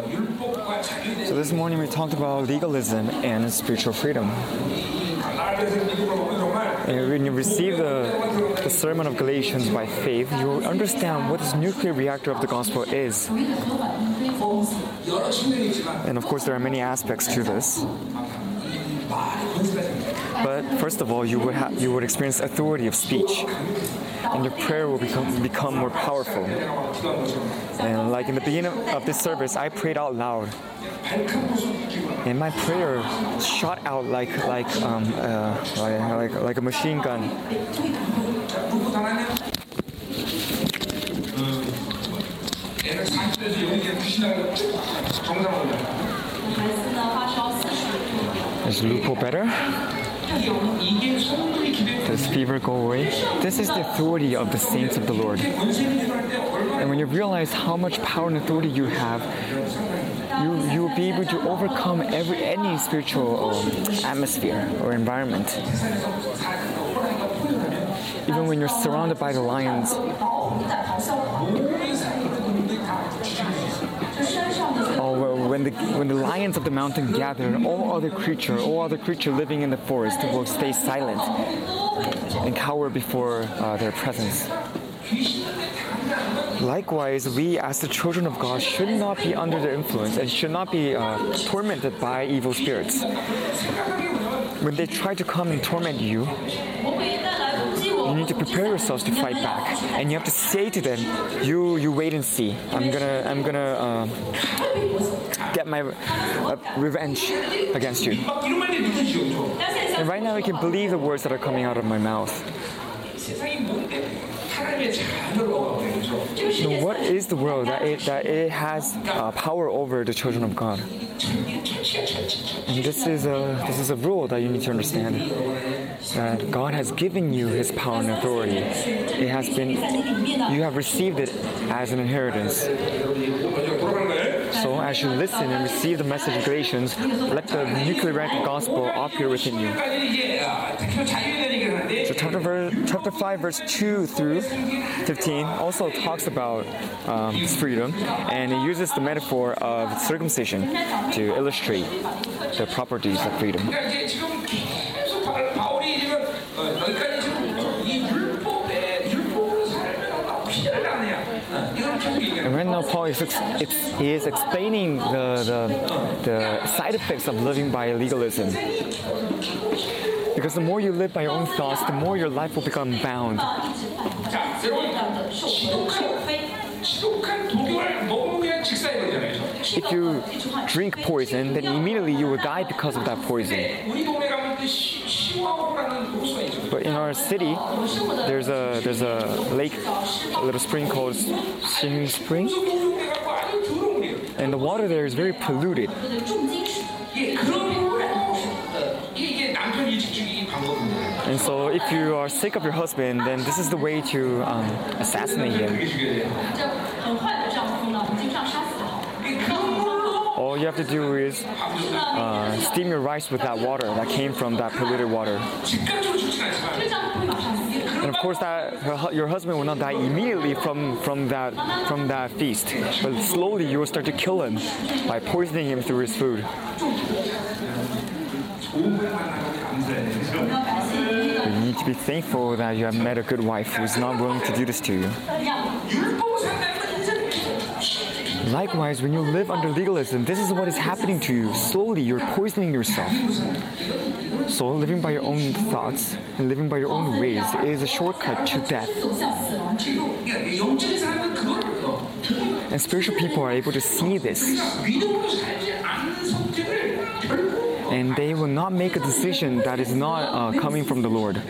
So this morning we talked about legalism and spiritual freedom. And when you receive the, the sermon of Galatians by faith, you will understand what this nuclear reactor of the gospel is. And of course, there are many aspects to this. But first of all, you would ha- you would experience authority of speech, and your prayer will become, become more powerful. And like in the beginning of this service, I prayed out loud. And my prayer shot out like like um, uh, like, like, like a machine gun. Is Lupo better? Does fever go away? This is the authority of the saints of the Lord. And when you realize how much power and authority you have, you, you will be able to overcome every any spiritual um, atmosphere or environment. Even when you're surrounded by the lions, when the when the lions of the mountain gather, all other creature, all other creature living in the forest will stay silent and cower before uh, their presence. Likewise, we as the children of God should not be under their influence and should not be uh, tormented by evil spirits. When they try to come and torment you, you need to prepare yourselves to fight back, and you have to say to them, "You, you wait and see. I'm gonna, I'm gonna uh, get my uh, revenge against you." And right now, I can believe the words that are coming out of my mouth. So what is the world that it, that it has uh, power over the children of God? And this is a this is a rule that you need to understand that God has given you His power and authority. It has been you have received it as an inheritance. As you listen and receive the message of Galatians, let the nuclear gospel appear within you. So chapter, chapter 5, verse 2 through 15 also talks about um, freedom, and it uses the metaphor of circumcision to illustrate the properties of freedom. Right now, Paul is, ex- he is explaining the, the, the side effects of living by legalism. Because the more you live by your own thoughts, the more your life will become bound. If you drink poison, then immediately you will die because of that poison. But in our city, there's a there's a lake, a little spring called Xinhu Spring, and the water there is very polluted. And so, if you are sick of your husband, then this is the way to um, assassinate him. you have to do is uh, steam your rice with that water that came from that polluted water. And of course, that her, your husband will not die immediately from, from that from that feast, but slowly you will start to kill him by poisoning him through his food. You need to be thankful that you have met a good wife who is not willing to do this to you. Likewise, when you live under legalism, this is what is happening to you. Slowly, you're poisoning yourself. So, living by your own thoughts and living by your own ways is a shortcut to death. And spiritual people are able to see this. And they will not make a decision that is not uh, coming from the Lord.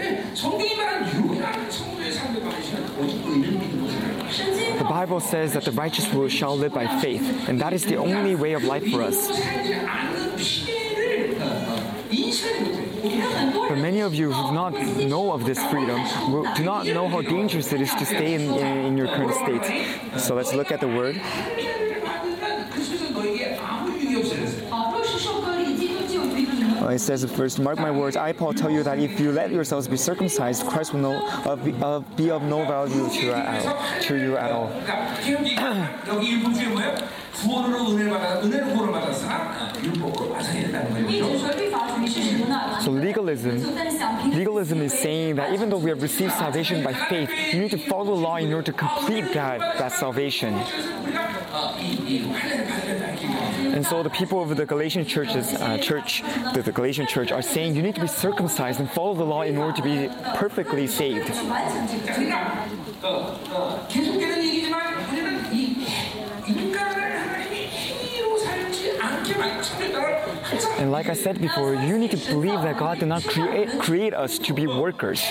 Bible says that the righteous shall live by faith, and that is the only way of life for us. But many of you who do not know of this freedom do not know how dangerous it is to stay in, in, in your current state. So let's look at the word. It says first, mark my words. I, Paul, tell you that if you let yourselves be circumcised, Christ will no, uh, be, uh, be of no value to you at all. To you at all. So legalism, legalism is saying that even though we have received salvation by faith, you need to follow the law in order to complete that, that salvation. And so the people of the Galatian churches, uh, church, the, the Galatian church, are saying you need to be circumcised and follow the law in order to be perfectly saved. And like I said before, you need to believe that God did not create, create us to be workers.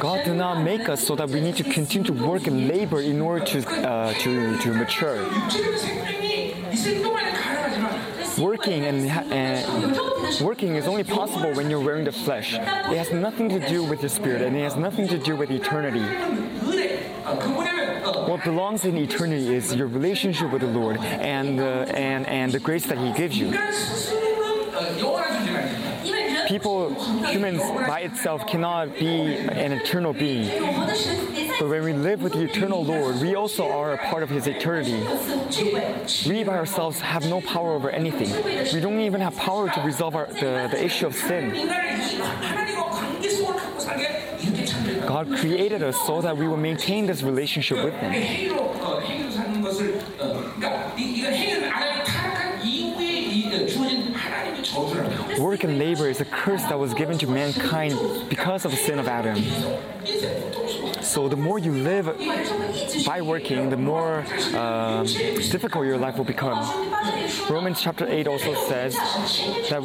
God did not make us so that we need to continue to work and labor in order to, uh, to, to mature working and, and eh, working is only possible when you're wearing the flesh. It has nothing to do with the spirit, and it has nothing to do with eternity. What belongs in eternity is your relationship with the Lord and uh, and and the grace that He gives you people, humans by itself cannot be an eternal being. But when we live with the eternal Lord, we also are a part of His eternity. We by ourselves have no power over anything. We don't even have power to resolve our, the, the issue of sin. God created us so that we will maintain this relationship with Him. work and labor is a curse that was given to mankind because of the sin of Adam. So the more you live by working, the more uh, difficult your life will become. Romans chapter 8 also says that,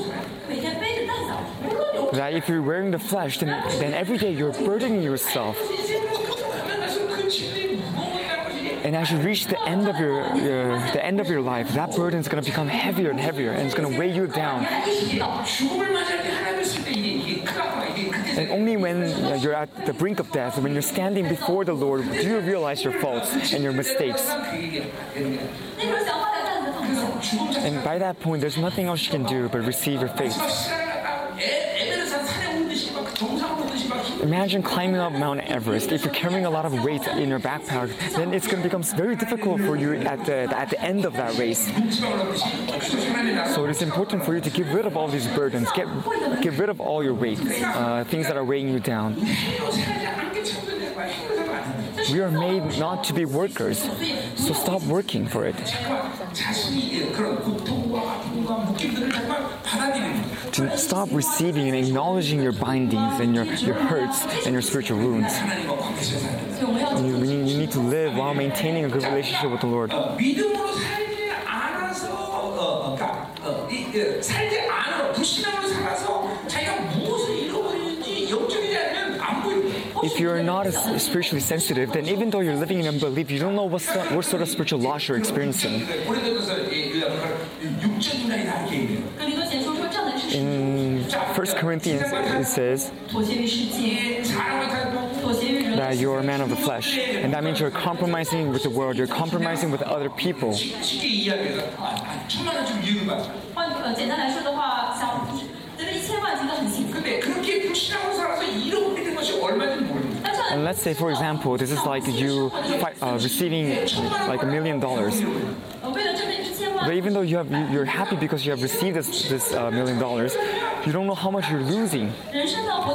that if you're wearing the flesh, then, then every day you're burdening yourself and as you reach the end of your, the end of your life, that burden is going to become heavier and heavier, and it's going to weigh you down. And only when you're at the brink of death, when you're standing before the Lord, do you realize your faults and your mistakes. And by that point, there's nothing else you can do but receive your faith. Imagine climbing up Mount Everest. If you're carrying a lot of weight in your backpack, then it's going to become very difficult for you at the, at the end of that race. So it is important for you to get rid of all these burdens. Get get rid of all your weight, uh, things that are weighing you down. We are made not to be workers, so stop working for it to stop receiving and acknowledging your bindings and your, your hurts and your spiritual wounds. You, you need to live while maintaining a good relationship with the Lord. if you're not spiritually sensitive, then even though you're living in unbelief, you don't know what, what sort of spiritual loss you're experiencing in 1 Corinthians, it says that you're a man of the flesh. And that means you're compromising with the world, you're compromising with other people. And let's say, for example, this is like you uh, receiving like a million dollars. But even though you have, you're happy because you have received this, this uh, million dollars, you don't know how much you're losing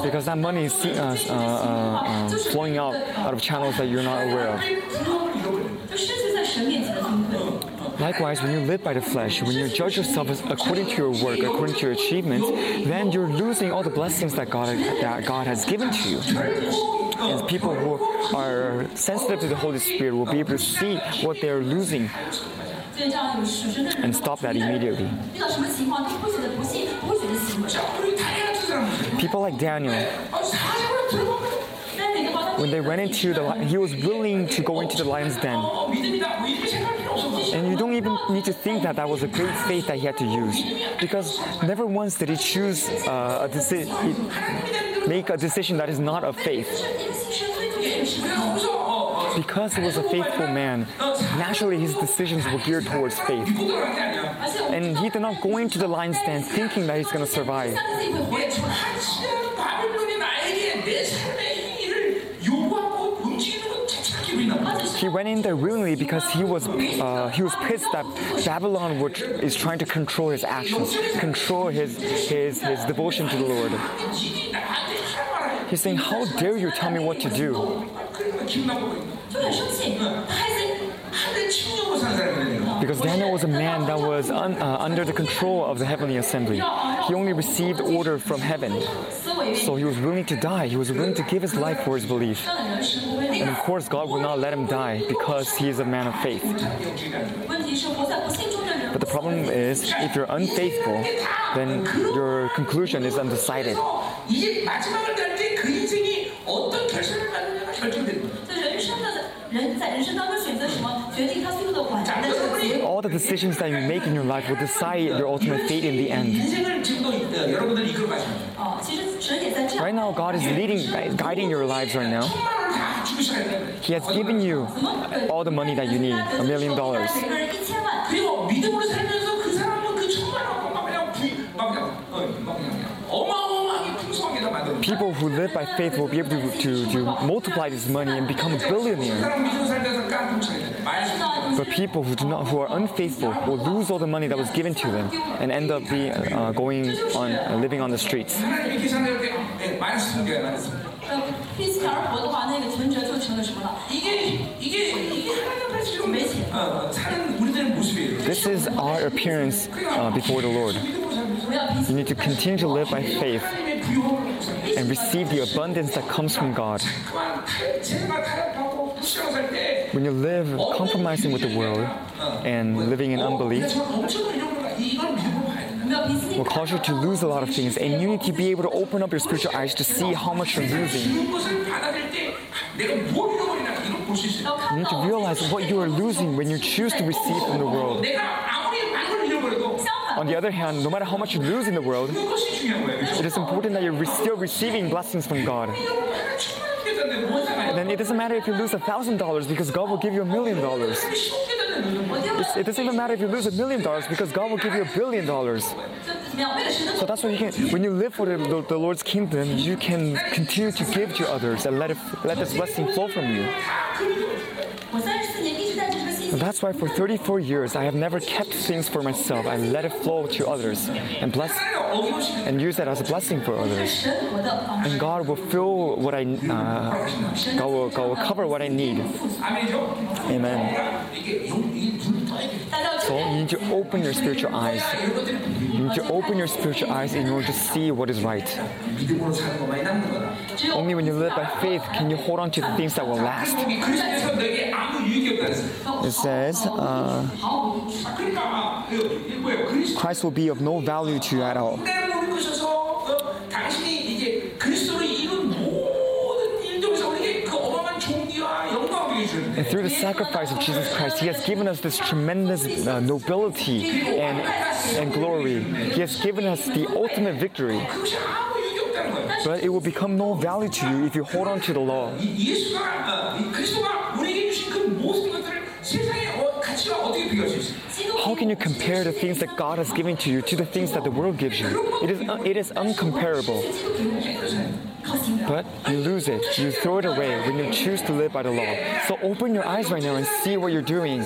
because that money is uh, uh, uh, uh flowing out out of channels that you're not aware of. Likewise, when you live by the flesh, when you judge yourself according to your work, according to your achievements, then you're losing all the blessings that God, that God has given to you and people who are sensitive to the Holy Spirit will be able to see what they are losing and stop that immediately. People like Daniel when they went into the he was willing to go into the lion's den and you don't even need to think that that was a great faith that he had to use because never once did he choose uh, a deci- make a decision that is not of faith because he was a faithful man, naturally his decisions were geared towards faith. And he did not go into the lion's den thinking that he's going to survive. he went in there willingly because he was uh, he was pissed that Babylon which is trying to control his actions, control his his his devotion to the Lord. He's saying, "How dare you tell me what to do?" Because Daniel was a man that was un, uh, under the control of the heavenly assembly. He only received order from heaven. So he was willing to die. He was willing to give his life for his belief. And of course, God would not let him die because he is a man of faith. But the problem is, if you're unfaithful, then your conclusion is undecided all the decisions that you make in your life will decide your ultimate fate in the end. Right now, God is leading, guiding your lives right now. He has given you all the money that you need, a million dollars people who live by faith will be able to, to, to multiply this money and become billionaires. But people who do not, who are unfaithful, will lose all the money that was given to them and end up be uh, going on uh, living on the streets. This is our appearance uh, before the Lord. You need to continue to live by faith and receive the abundance that comes from God. When you live compromising with the world and living in unbelief, will cause you to lose a lot of things, and you need to be able to open up your spiritual eyes to see how much you're losing. You need to realize what you are losing when you choose to receive from the world. On the other hand, no matter how much you lose in the world, it is important that you're still receiving blessings from God. And then it doesn't matter if you lose a thousand dollars because God will give you a million dollars. It doesn't even matter if you lose a million dollars because God will give you a billion dollars. So that's why you can, when you live for the, the, the, Lord's kingdom, you can continue to give to others and let it, let this blessing flow from you. That's why for 34 years I have never kept things for myself. I let it flow to others and bless and use that as a blessing for others. And God will fill what I uh, God, will, God will cover what I need. Amen. So you need to open your spiritual eyes. You need to open your spiritual eyes in order to see what is right. Only when you live by faith can you hold on to things that will last it says uh, Christ will be of no value to you at all. And through the sacrifice of Jesus Christ, He has given us this tremendous uh, nobility and, and glory. He has given us the ultimate victory. But it will become no value to you if you hold on to the law. How can you compare the things that God has given to you to the things that the world gives you? It is, it is uncomparable. But you lose it, you throw it away when you choose to live by the law. So open your eyes right now and see what you're doing.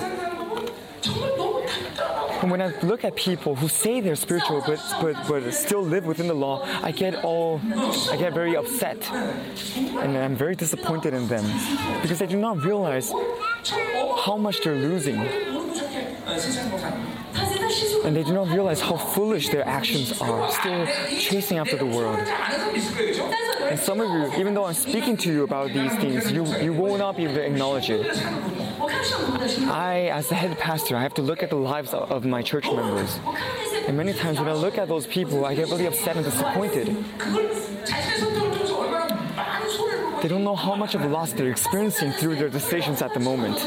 And when I look at people who say they're spiritual but, but, but still live within the law, I get all, I get very upset. And I'm very disappointed in them because they do not realize how much they're losing. And they do not realize how foolish their actions are, still chasing after the world. And some of you, even though I'm speaking to you about these things, you, you will not be able to acknowledge it. I, as the head pastor, I have to look at the lives of my church members. And many times when I look at those people, I get really upset and disappointed. They don't know how much of loss they're experiencing through their decisions at the moment.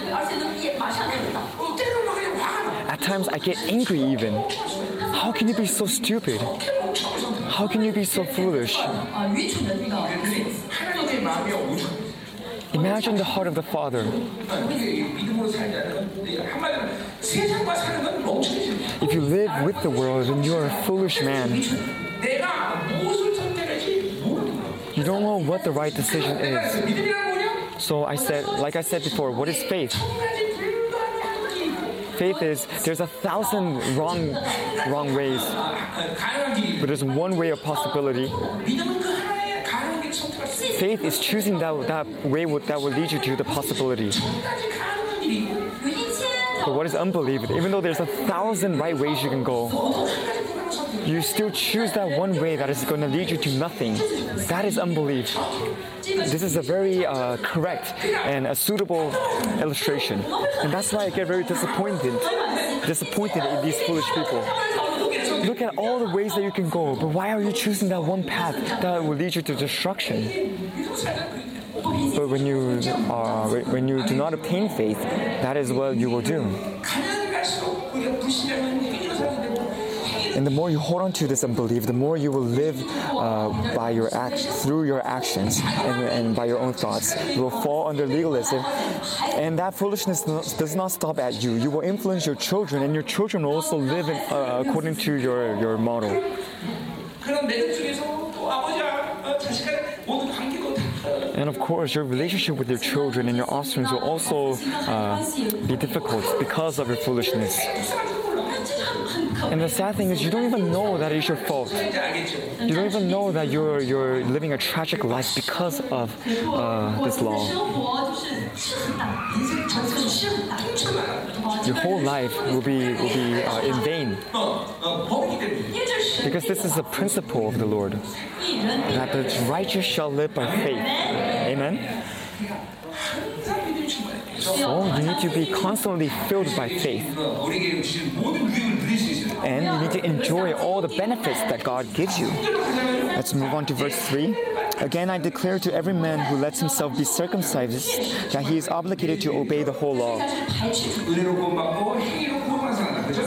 At times, I get angry even. How can you be so stupid? How can you be so foolish? Imagine the heart of the Father. If you live with the world, then you are a foolish man. You don't know what the right decision is. So I said, like I said before, what is faith? faith is there's a thousand wrong, wrong ways, but there's one way of possibility. Faith is choosing that, that way that will lead you to the possibility. But what is unbelief? Even though there's a thousand right ways you can go, you still choose that one way that is going to lead you to nothing. That is unbelief. This is a very uh, correct and a suitable illustration. And that's why I get very disappointed, disappointed in these foolish people. Look at all the ways that you can go, but why are you choosing that one path that will lead you to destruction? But when you, uh, when you do not obtain faith, that is what you will do. And the more you hold on to this unbelief, the more you will live uh, by your act through your actions and, and by your own thoughts. You will fall under legalism, and that foolishness does not stop at you. You will influence your children, and your children will also live in, uh, according to your your model. And of course, your relationship with your children and your offspring will also uh, be difficult because of your foolishness. And the sad thing is, you don't even know that it's your fault. You don't even know that you're you're living a tragic life because of uh, this law. Your whole life will be will be uh, in vain because this is the principle of the Lord that the righteous shall live by faith. Amen. So you need to be constantly filled by faith and you need to enjoy all the benefits that God gives you. Let's move on to verse 3. Again, I declare to every man who lets himself be circumcised that he is obligated to obey the whole law.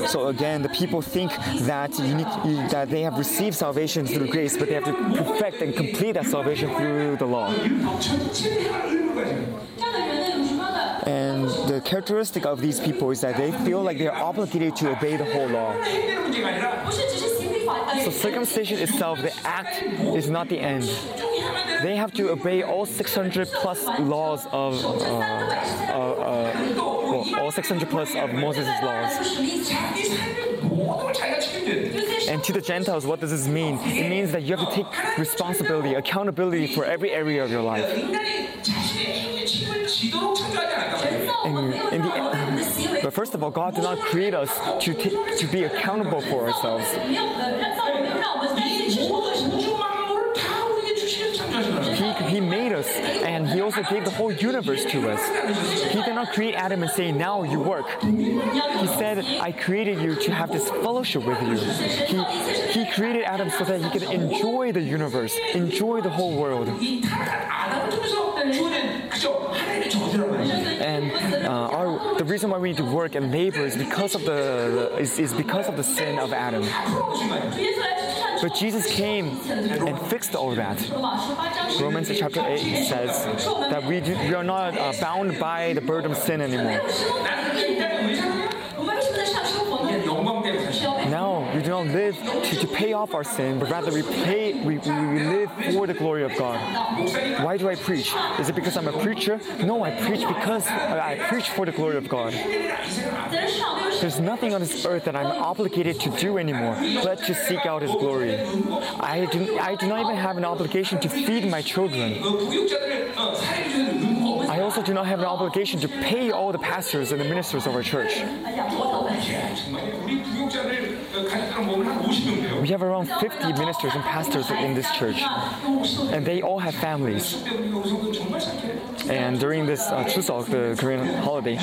So again, the people think that to, that they have received salvation through grace, but they have to perfect and complete that salvation through the law. And the characteristic of these people is that they feel like they're obligated to obey the whole law. So circumcision itself, the act, is not the end. They have to obey all 600 plus laws of uh, uh, uh, well, all 600 plus of Moses' laws. And to the Gentiles, what does this mean? It means that you have to take responsibility, accountability for every area of your life. And, the, but first of all, God did not create us to, t- to be accountable for ourselves. He, he made us and He also gave the whole universe to us. He did not create Adam and say, Now you work. He said, I created you to have this fellowship with you. He, he created Adam so that he could enjoy the universe, enjoy the whole world. And uh, our, the reason why we need to work and labor is because of the, is, is because of the sin of Adam. But Jesus came and fixed all that. Romans chapter 8 says that we, do, we are not uh, bound by the burden of sin anymore. do not live to, to pay off our sin, but rather we, pay, we, we live for the glory of God. Why do I preach? Is it because I'm a preacher? No, I preach because I preach for the glory of God. There's nothing on this earth that I'm obligated to do anymore but to seek out His glory. I do, I do not even have an obligation to feed my children. I also do not have an obligation to pay all the pastors and the ministers of our church. We have around 50 ministers and pastors in this church, and they all have families. And during this uh, Chuseok, the Korean holiday,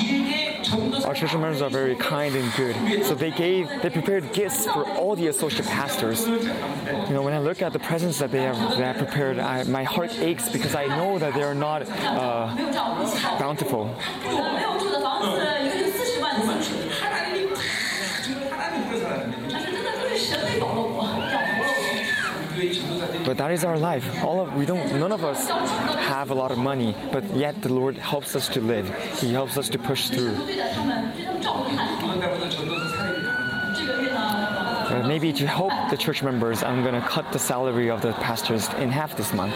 our church members are very kind and good. So they gave, they prepared gifts for all the associate pastors. You know, when I look at the presents that they have, that prepared, I, my heart aches because I know that they are not uh, bountiful. But that is our life. All of we don't none of us have a lot of money, but yet the Lord helps us to live. He helps us to push through. Uh, maybe to help the church members, I'm going to cut the salary of the pastors in half this month.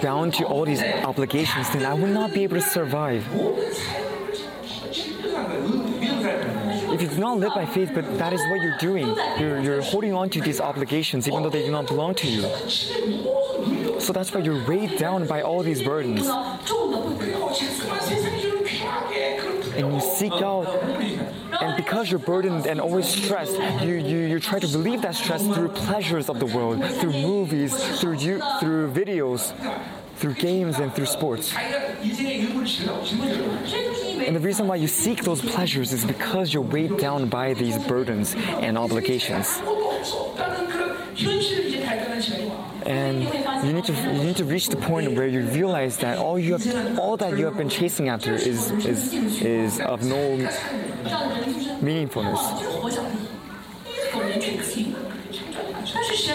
bound to all these obligations, then I will not be able to survive. If you do not live by faith, but that is what you're doing, you're, you're holding on to these obligations even though they do not belong to you. So that's why you're weighed down by all these burdens. And you seek out and because you're burdened and always stressed, you, you, you try to relieve that stress through pleasures of the world, through movies, through, you, through videos through games and through sports. And the reason why you seek those pleasures is because you're weighed down by these burdens and obligations and you need to you need to reach the point where you realize that all you have, all that you have been chasing after is is is of no meaningfulness.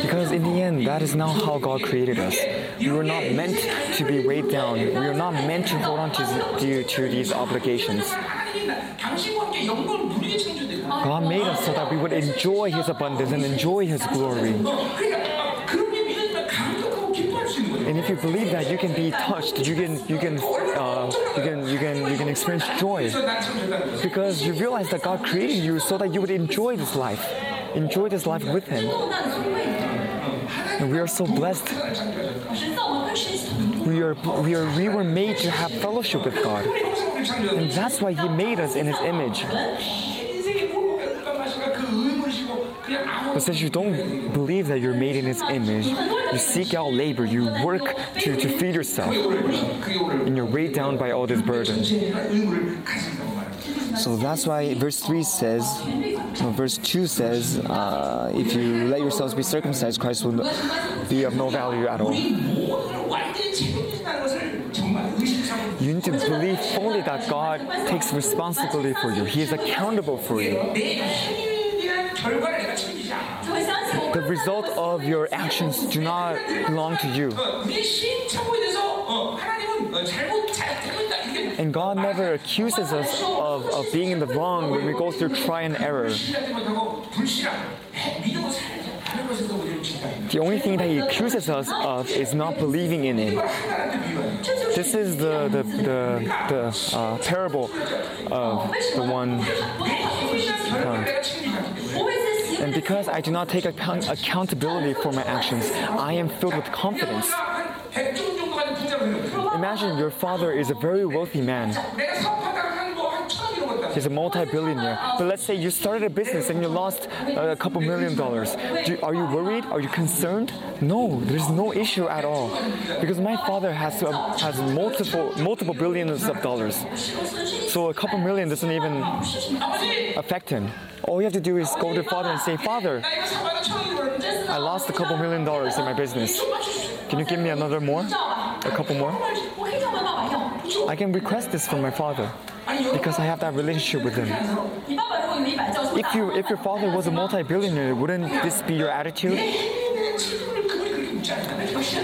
Because in the end, that is not how God created us. We were not meant to be weighed down. We were not meant to hold on to, to, to these obligations. God made us so that we would enjoy His abundance and enjoy His glory and if you believe that, you can be touched. You can you can uh, you can you can you can experience joy because you realize that God created you so that you would enjoy this life, enjoy this life with Him. And we are so blessed. We are we are we were made to have fellowship with God, and that's why He made us in His image. But since you don't believe that you're made in His image, you seek out labor, you work to, to feed yourself, and you're weighed down by all this burden. So that's why verse 3 says, verse 2 says, uh, if you let yourselves be circumcised, Christ will be of no value at all. You need to believe fully that God takes responsibility for you, He is accountable for you the result of your actions do not belong to you. And God never accuses us of, of being in the wrong when we go through trial and error. The only thing that he accuses us of is not believing in him. This is the, the, the, the uh, parable of the one. Uh, and because I do not take account- accountability for my actions, I am filled with confidence. Imagine your father is a very wealthy man. He's a multi-billionaire. But let's say you started a business and you lost uh, a couple million dollars. Do, are you worried? Are you concerned? No, there's no issue at all. Because my father has uh, has multiple multiple billions of dollars. So a couple million doesn't even affect him. All you have to do is go to father and say, Father, I lost a couple million dollars in my business. Can you give me another more? A couple more? I can request this from my father because I have that relationship with him. If you if your father was a multi-billionaire, wouldn't this be your attitude?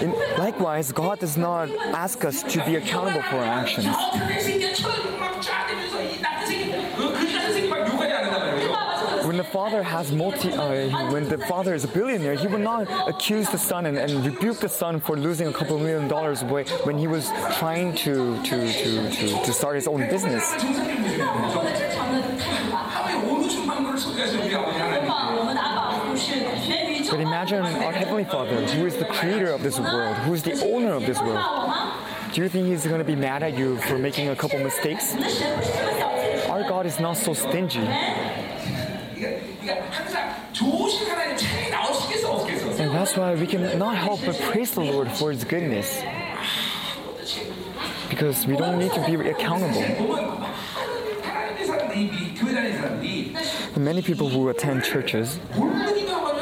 In, likewise, God does not ask us to be accountable for our actions. father has multi, uh, when the father is a billionaire, he would not accuse the son and, and rebuke the son for losing a couple million dollars away when he was trying to to, to, to, to start his own business. But imagine our Heavenly Father, who is the creator of this world, who is the owner of this world. Do you think He's going to be mad at you for making a couple mistakes? Our God is not so stingy. And that's why we can not help but praise the Lord for His goodness. Because we don't need to be accountable. Many people who attend churches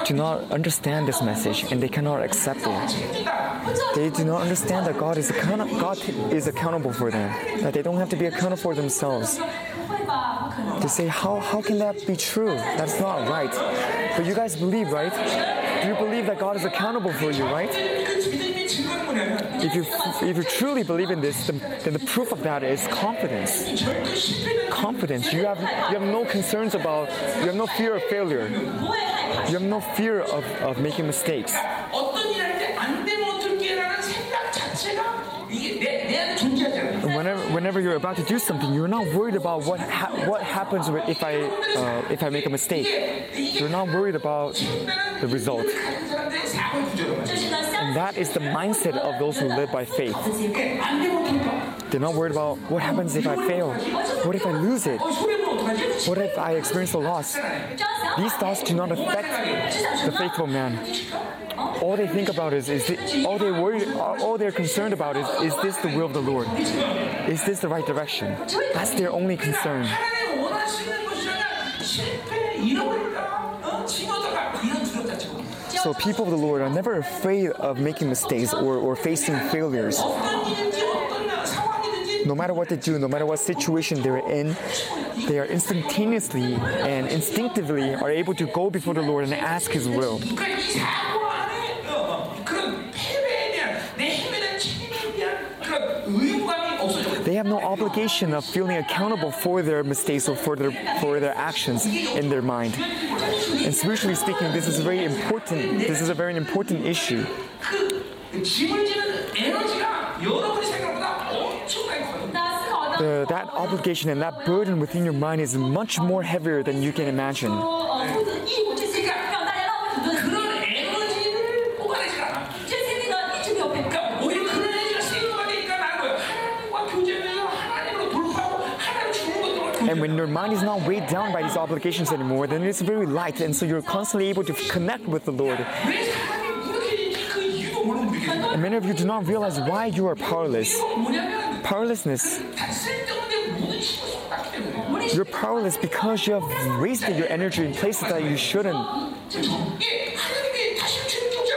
do not understand this message and they cannot accept it. They do not understand that God is, account- God is accountable for them, that they don't have to be accountable for themselves. They say, how, how can that be true? That's not right. But you guys believe, right? You believe that God is accountable for you, right? if you if you truly believe in this, then, then the proof of that is confidence. Confidence. You have you have no concerns about. You have no fear of failure. You have no fear of, of making mistakes. Whenever, whenever you're about to do something, you're not worried about what ha what happens if I uh, if I make a mistake. You're not worried about the result that is the mindset of those who live by faith. They're not worried about what happens if I fail? What if I lose it? What if I experience a loss? These thoughts do not affect the faithful man. All they think about is, is all they worry, all they're concerned about is, is this the will of the Lord? Is this the right direction? That's their only concern. So, people of the Lord are never afraid of making mistakes or, or facing failures. No matter what they do, no matter what situation they're in, they are instantaneously and instinctively are able to go before the Lord and ask His will. obligation of feeling accountable for their mistakes or for their for their actions in their mind. And spiritually speaking, this is very important. This is a very important issue. The, that obligation and that burden within your mind is much more heavier than you can imagine. And when your mind is not weighed down by these obligations anymore, then it's very light, and so you're constantly able to connect with the Lord. And many of you do not realize why you are powerless. Powerlessness. You're powerless because you have wasted your energy in places that you shouldn't.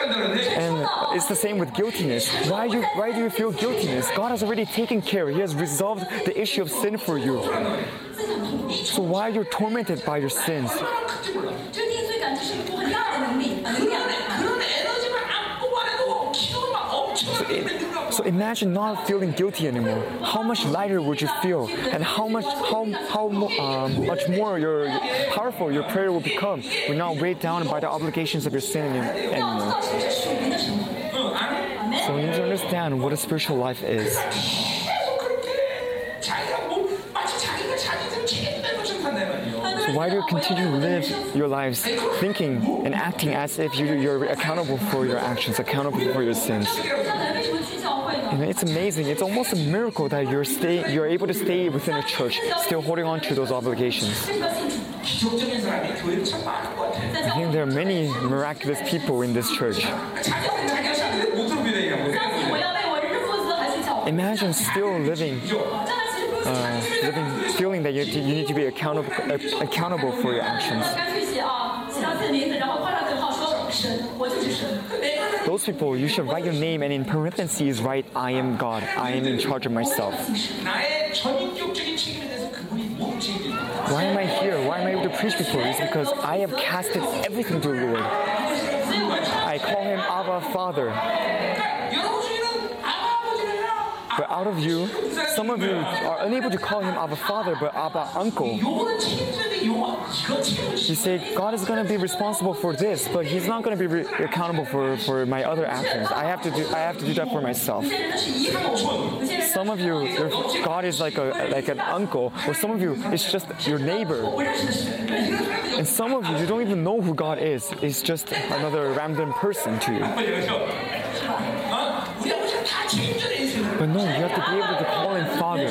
And it's the same with guiltiness. Why you why do you feel guiltiness? God has already taken care. He has resolved the issue of sin for you. So why you're tormented by your sins? 这个 So imagine not feeling guilty anymore. How much lighter would you feel, and how much how how um, much more your powerful your prayer will become when not weighed down by the obligations of your sin anymore. So we need to understand what a spiritual life is. So why do you continue to live your lives thinking and acting as if you, you're accountable for your actions, accountable for your sins? You know, it's amazing. It's almost a miracle that you're stay, you're able to stay within a church, still holding on to those obligations. I think there are many miraculous people in this church. Imagine still living uh, living, feeling that you, you, need to be accountable, uh, accountable for your actions those people, you should write your name and in parentheses write, I am God. I am in charge of myself. Why am I here? Why am I able to preach before? It's because I have casted everything to the Lord. I call him Abba Father. But out of you, some of you are unable to call him Abba Father, but Abba Uncle. You say, God is going to be responsible for this, but He's not going to be re- accountable for, for my other actions. I have, to do, I have to do that for myself. Some of you, God is like, a, like an uncle, or some of you, it's just your neighbor. And some of you, you don't even know who God is, it's just another random person to you. But no, you have to be able to call him Father.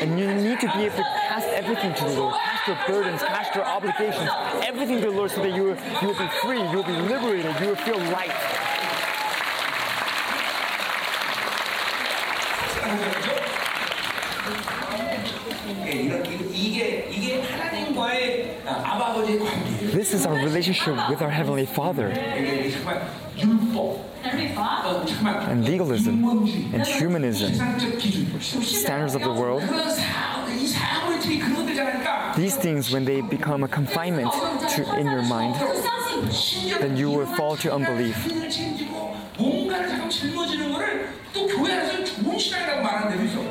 And you need to be able to everything to the Lord. Cast your burdens, cast your obligations, everything to the Lord so that you, you will be free, you will be liberated, you will feel light. This is our relationship with our Heavenly Father. And legalism and humanism, standards of the world, these things, when they become a confinement to, in your mind, then you will fall to unbelief.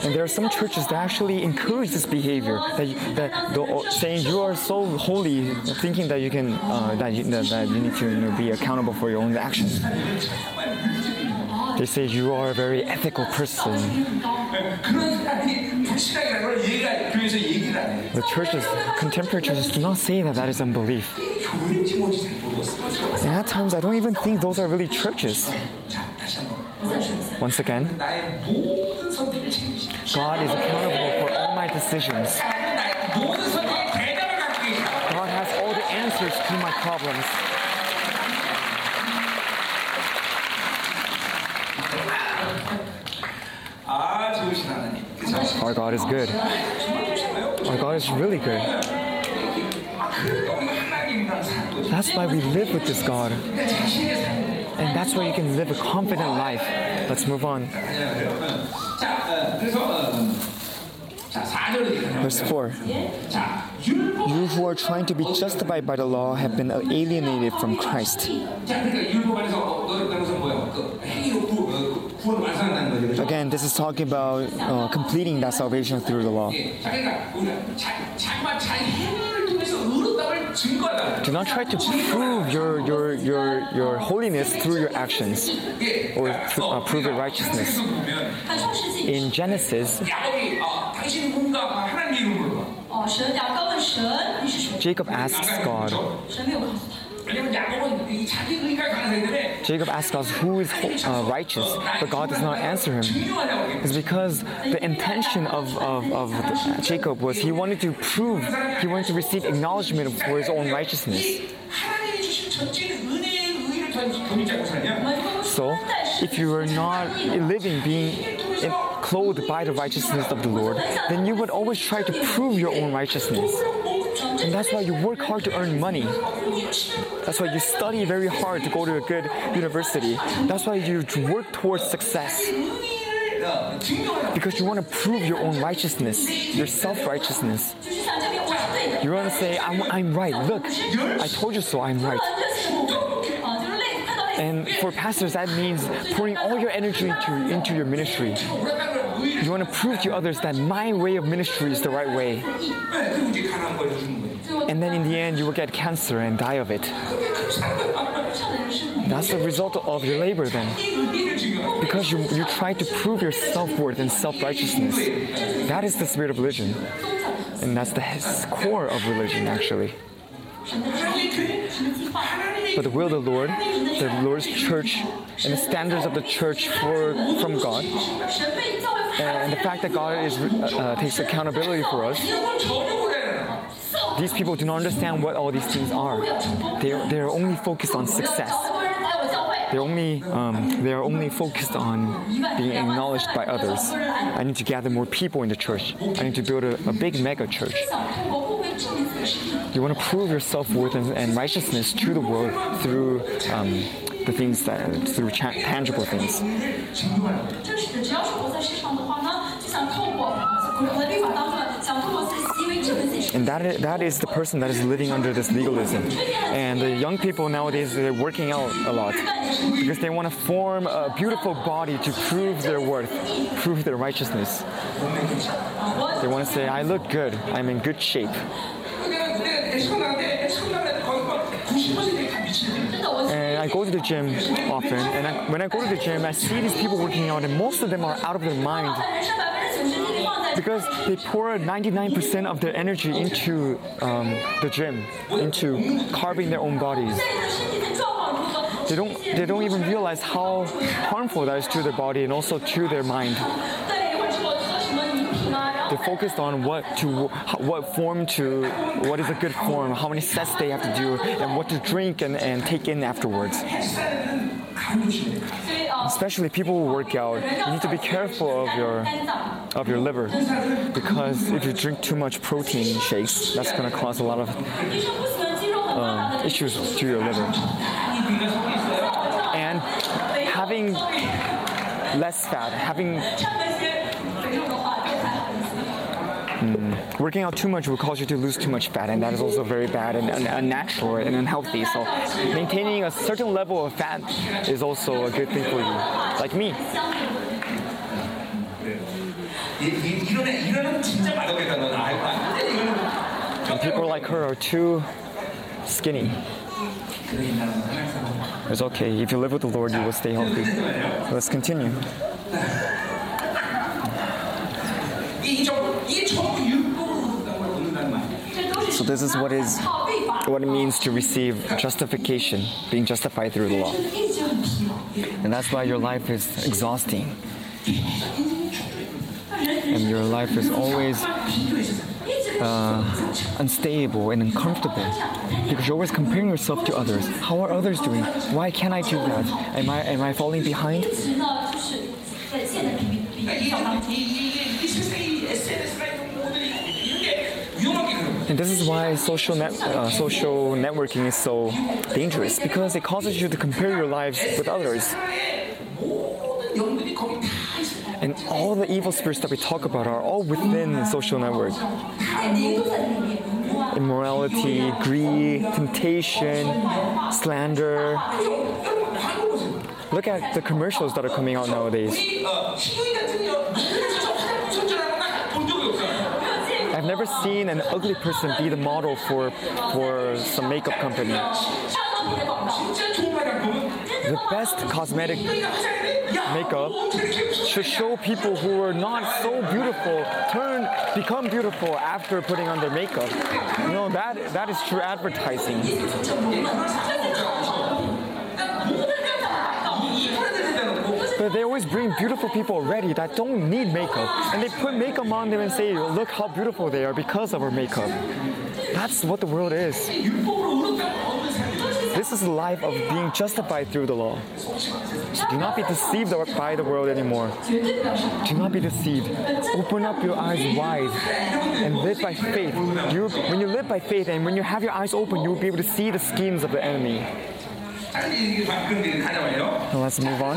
And there are some churches that actually encourage this behavior, that, that the, saying you are so holy, thinking that you can uh, that, you, that, that, you need to you know, be accountable for your own actions. They say you are a very ethical person. The churches, contemporary churches, do not say that that is unbelief. And at times, I don't even think those are really churches. Once again, God is accountable for all my decisions. God has all the answers to my problems. Our God is good. Our God is really good. That's why we live with this God. And that's why you can live a confident life. Let's move on. Verse 4 You who are trying to be justified by the law have been alienated from Christ. Again, this is talking about uh, completing that salvation through the law. Do not try to prove your, your, your, your holiness through your actions or through, uh, prove your righteousness. In Genesis, Jacob asks God, Jacob asks us, Who is uh, righteous? But God does not answer him. It's because the intention of, of, of Jacob was he wanted to prove, he wanted to receive acknowledgement for his own righteousness. So, if you are not living, being clothed by the righteousness of the Lord, then you would always try to prove your own righteousness. And that's why you work hard to earn money. That's why you study very hard to go to a good university. That's why you work towards success. Because you want to prove your own righteousness, your self righteousness. You want to say, I'm, I'm right. Look, I told you so, I'm right. And for pastors, that means pouring all your energy into, into your ministry you want to prove to others that my way of ministry is the right way. And then in the end, you will get cancer and die of it. That's the result of your labor then. Because you, you try to prove your self worth and self righteousness. That is the spirit of religion. And that's the core of religion, actually. But the will of the Lord, the Lord's church, and the standards of the church for, from God and the fact that God is, uh, uh, takes accountability for us, these people do not understand what all these things are. They are, they are only focused on success. They're only um, they are only focused on being acknowledged by others. I need to gather more people in the church. I need to build a, a big mega church. You want to prove your self worth and, and righteousness to the world through um, the things that through tangible things. And that is, that is the person that is living under this legalism. And the young people nowadays they're working out a lot because they want to form a beautiful body to prove their worth, prove their righteousness. They want to say, "I look good. I'm in good shape." I go to the gym often, and I, when I go to the gym, I see these people working out, and most of them are out of their mind because they pour 99% of their energy into um, the gym, into carving their own bodies. They don't, they don't even realize how harmful that is to their body and also to their mind. They're focused on what to, what form to, what is a good form, how many sets they have to do, and what to drink and, and take in afterwards. Especially people who work out, you need to be careful of your of your liver because if you drink too much protein shakes, that's going to cause a lot of um, issues to your liver. And having less fat, having working out too much will cause you to lose too much fat, and that is also very bad and, unnatural and unhealthy. So maintaining a certain level of fat is also a good thing for you, like me. And people like her are too skinny. It's okay. If you live with the Lord, you will stay healthy. Let's continue. This is what is what it means to receive justification, being justified through the law. And that's why your life is exhausting. And your life is always uh, unstable and uncomfortable because you're always comparing yourself to others. How are others doing? Why can't I do that? Am I am I falling behind? And this is why social net, uh, social networking is so dangerous because it causes you to compare your lives with others. And all the evil spirits that we talk about are all within social network. Immorality, greed, temptation, slander. Look at the commercials that are coming out nowadays. I've never seen an ugly person be the model for for some makeup company. The best cosmetic makeup should show people who are not so beautiful turn become beautiful after putting on their makeup. You know that that is true advertising. But they always bring beautiful people already that don't need makeup. And they put makeup on them and say, look how beautiful they are because of our makeup. That's what the world is. This is the life of being justified through the law. Do not be deceived by the world anymore. Do not be deceived. Open up your eyes wide and live by faith. You, when you live by faith and when you have your eyes open, you will be able to see the schemes of the enemy. Now let's move on.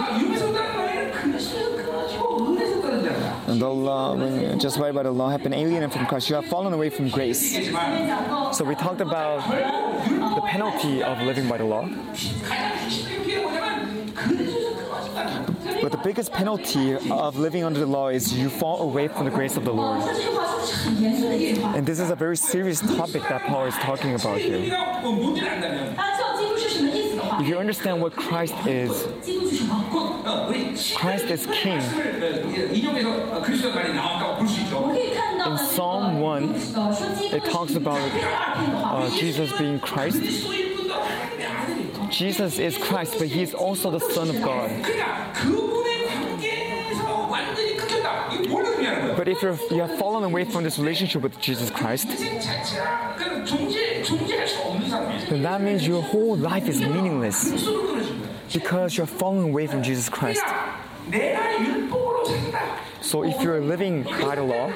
The law. when, just right the law, have been alienated from Christ. You have fallen away from grace. So we talked about the penalty of living by the law. But the biggest penalty of living under the law is you fall away from the grace of the Lord. And this is a very serious topic that Paul is talking about here. If you understand what Christ is, Christ is King. In Psalm 1, it talks about uh, Jesus being Christ. Jesus is Christ, but he is also the Son of God. But if you you have fallen away from this relationship with Jesus Christ, then that means your whole life is meaningless because you're falling away from Jesus Christ. So if you're living by the law,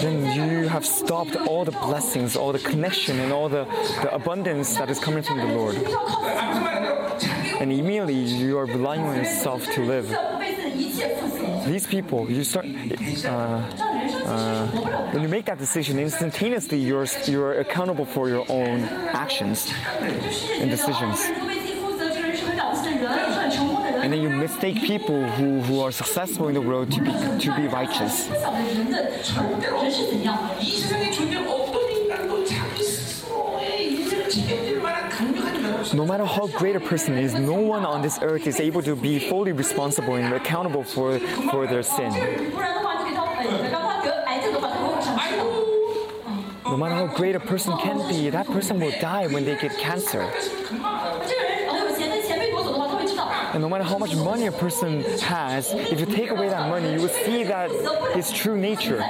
then you have stopped all the blessings, all the connection, and all the, the abundance that is coming from the Lord. And immediately you are relying on yourself to live. These people, you start. Uh, uh, when you make that decision instantaneously you're, you're accountable for your own actions and decisions and then you mistake people who, who are successful in the world to be, to be righteous no matter how great a person is, no one on this earth is able to be fully responsible and accountable for, for their sin. No matter how great a person can be, that person will die when they get cancer. And no matter how much money a person has, if you take away that money, you will see that his true nature.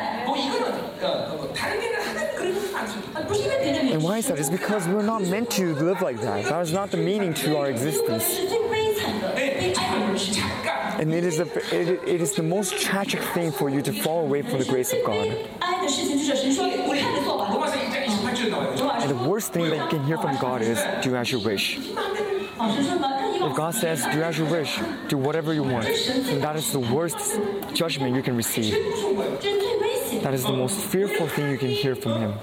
And why is that? It's because we're not meant to live like that. That is not the meaning to our existence. And it is, a, it, it is the most tragic thing for you to fall away from the grace of God. And the worst thing that you can hear from God is, Do as you wish? If God says, Do as you wish? Do whatever you want. And that is the worst judgment you can receive. That is the most fearful thing you can hear from Him.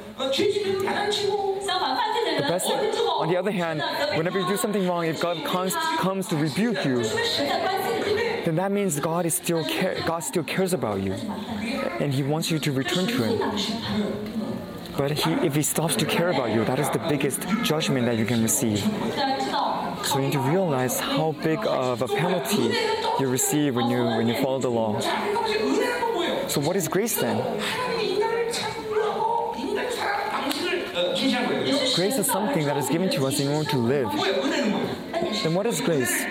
The best, on the other hand, whenever you do something wrong, if God comes, comes to rebuke you, then that means God is still care, God still cares about you, and He wants you to return to Him. But he, if he stops to care about you, that is the biggest judgment that you can receive. So you need to realize how big of a penalty you receive when you when you follow the law. So what is grace then? Grace is something that is given to us in order to live. Then what is grace?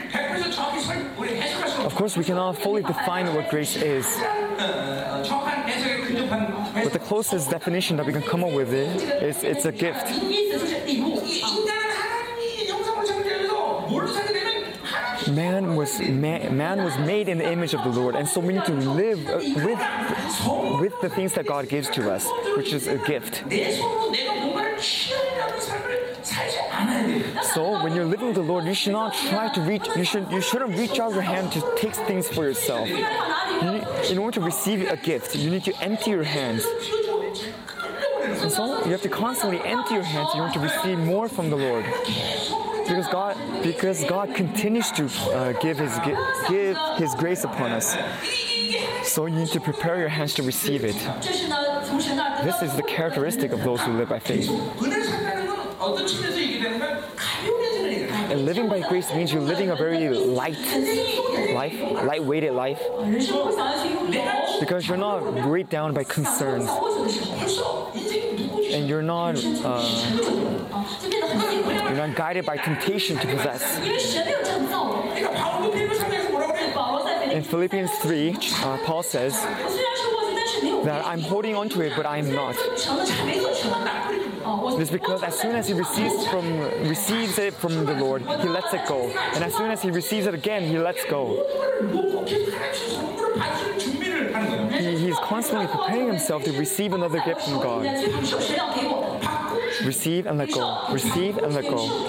Of course, we cannot fully define what grace is but the closest definition that we can come up with it is it's a gift. man was man, man was made in the image of the Lord, and so we need to live with with the things that God gives to us, which is a gift. So when you're living with the Lord, you should not try to reach. You should you shouldn't reach out your hand to take things for yourself. You need, in order to receive a gift, you need to empty your hands. And so you have to constantly empty your hands in order to receive more from the Lord because God because God continues to uh, give his give his grace upon us. So you need to prepare your hands to receive it. This is the characteristic of those who live by faith. And living by grace means you're living a very light life, light-weighted life, because you're not weighed down by concerns, and you're not. Uh, and are guided by temptation to possess. In Philippians 3, uh, Paul says that I'm holding on to it, but I am not. It's because as soon as he receives from receives it from the Lord, he lets it go, and as soon as he receives it again, he lets go. He, he's constantly preparing himself to receive another gift from God. Receive and let go. Receive and let go.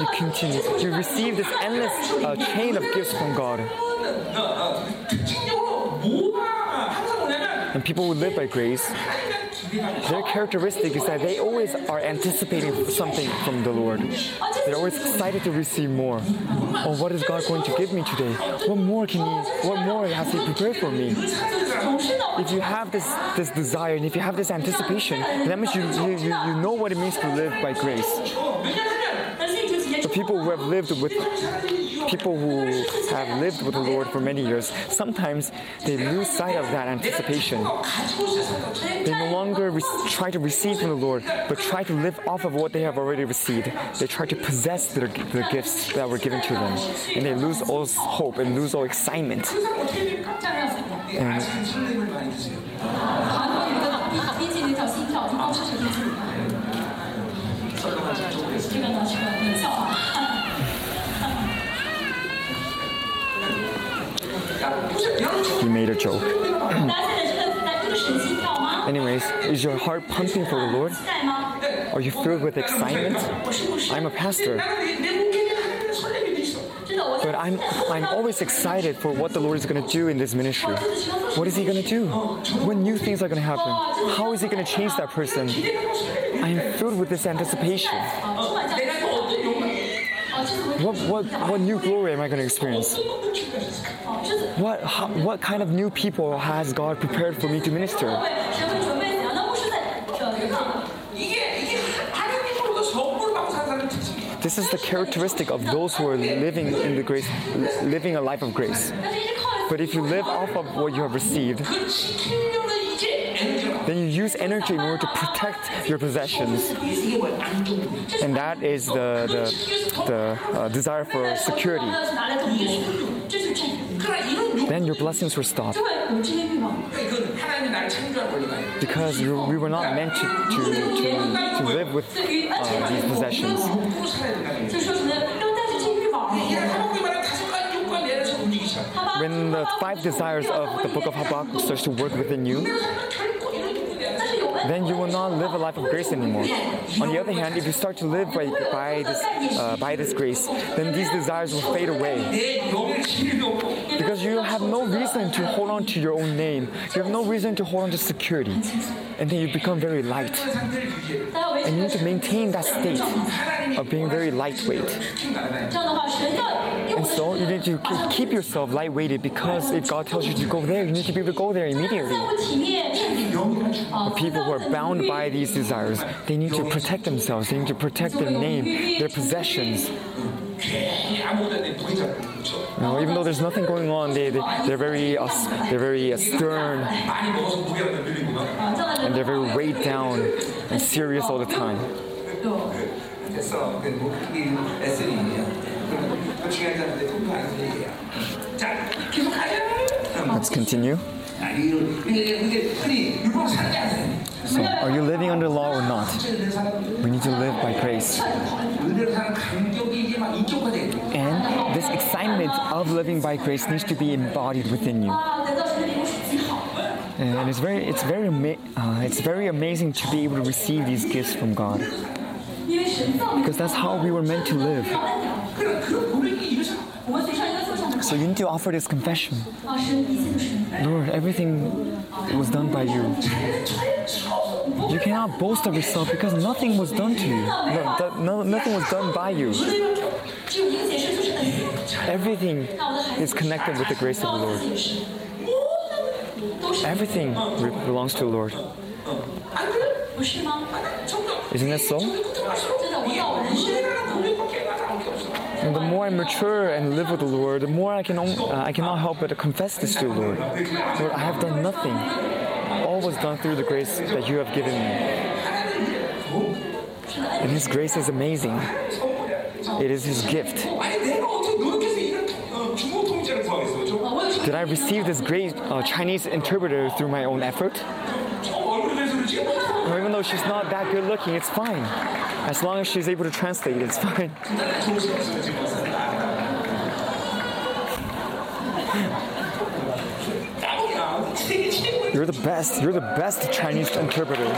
You continue. You receive this endless uh, chain of gifts from God. And people would live by grace their characteristic is that they always are anticipating something from the Lord. They're always excited to receive more. Oh, what is God going to give me today? What more can He? What more has He prepared for me? If you have this this desire and if you have this anticipation, that means you, you, you know what it means to live by grace. The people who have lived with people who have lived with the Lord for many years, sometimes they lose sight of that anticipation. They no longer re- try to receive from the Lord, but try to live off of what they have already received. They try to possess their, the gifts that were given to them, and they lose all hope and lose all excitement. And You made a joke. Anyways, is your heart pumping for the Lord? Are you filled with excitement? I'm a pastor. But I'm, I'm always excited for what the Lord is going to do in this ministry. What is He going to do? When new things are going to happen? How is He going to change that person? I am filled with this anticipation. What, what, what new glory am I going to experience? What, how, what kind of new people has God prepared for me to minister? This is the characteristic of those who are living in the grace, living a life of grace. But if you live off of what you have received, then you use energy in order to protect your possessions. And that is the, the, the uh, desire for security. Then your blessings were stopped. Because you, we were not meant to, to, to, to live with uh, these possessions. When the five desires of the book of Habakkuk starts to work within you, then you will not live a life of grace anymore. On the other hand, if you start to live by, by, this, uh, by this grace, then these desires will fade away. Because you have no reason to hold on to your own name, you have no reason to hold on to security. And then you become very light. And you need to maintain that state of being very lightweight. And so you need to keep yourself lightweighted because if God tells you to go there, you need to be able to go there immediately. But people who are bound by these desires, they need to protect themselves, they need to protect their name, their possessions. You know, even though there's nothing going on, they, they, are very, uh, they're very uh, stern and they're very weighed down and serious all the time. Let's continue. So, are you living under law or not? We need to live by grace. And this excitement of living by grace needs to be embodied within you. And it's very, it's very, uh, it's very amazing to be able to receive these gifts from God, because that's how we were meant to live. So you need to offer this confession. Lord, everything was done by you. You cannot boast of yourself because nothing was done to you. No, no, nothing was done by you. Everything is connected with the grace of the Lord. Everything belongs to the Lord. Isn't that so? And the more I mature and live with the Lord, the more I can uh, I cannot help but to confess this to the Lord. Lord, I have done nothing. All was done through the grace that you have given me. And His grace is amazing. It is His gift. Did I receive this great uh, Chinese interpreter through my own effort? Or even though she's not that good looking, it's fine. As long as she's able to translate, it's fine. You're the best. You're the best Chinese interpreter.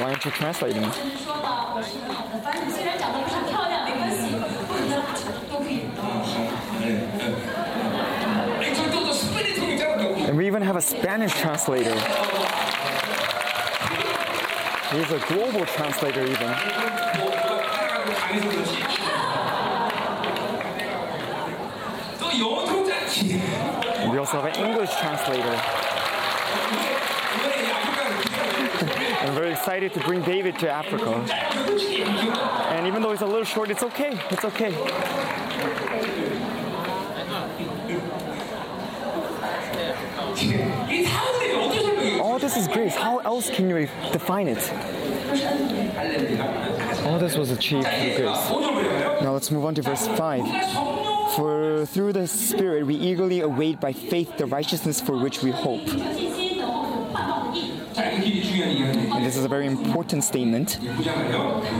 Why aren't you translating? And we even have a Spanish translator. He's a global translator, even. We also have an English translator. I'm very excited to bring David to Africa. And even though he's a little short, it's okay. It's okay. this is grace. How else can you define it? All this was achieved through grace. Now let's move on to verse 5. For through the Spirit we eagerly await by faith the righteousness for which we hope. And this is a very important statement.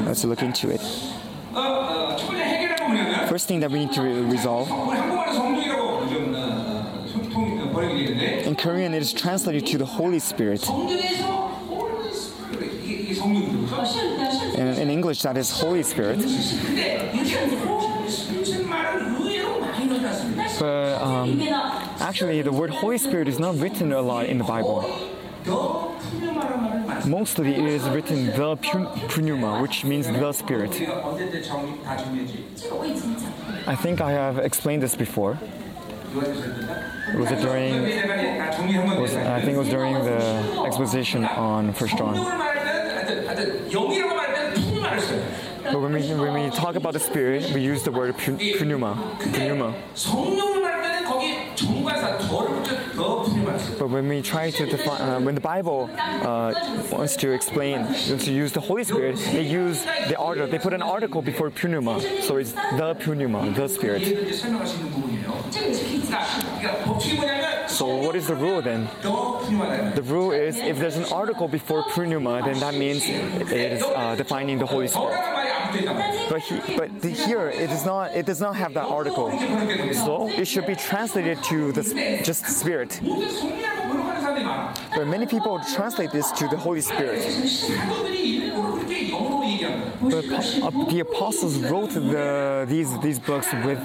Let's look into it. First thing that we need to resolve Korean it is translated to the Holy Spirit. In English, that is Holy Spirit. But um, actually, the word Holy Spirit is not written a lot in the Bible. Mostly, it is written the pneuma, which means the Spirit. I think I have explained this before. Was it during? Was, I think it was during the exposition on First John. But when we, when we talk about the Spirit, we use the word pneuma. pneuma. But when we try to define, uh, when the Bible uh, wants to explain, wants to use the Holy Spirit, they use the article, they put an article before pneuma. So it's the pneuma, the Spirit. So what is the rule then? The rule is if there's an article before pneuma, then that means it is uh, defining the Holy Spirit. But, he, but the, here it does not it does not have that article, so it should be translated to the just Spirit. But many people translate this to the Holy Spirit. But the apostles wrote the, these these books with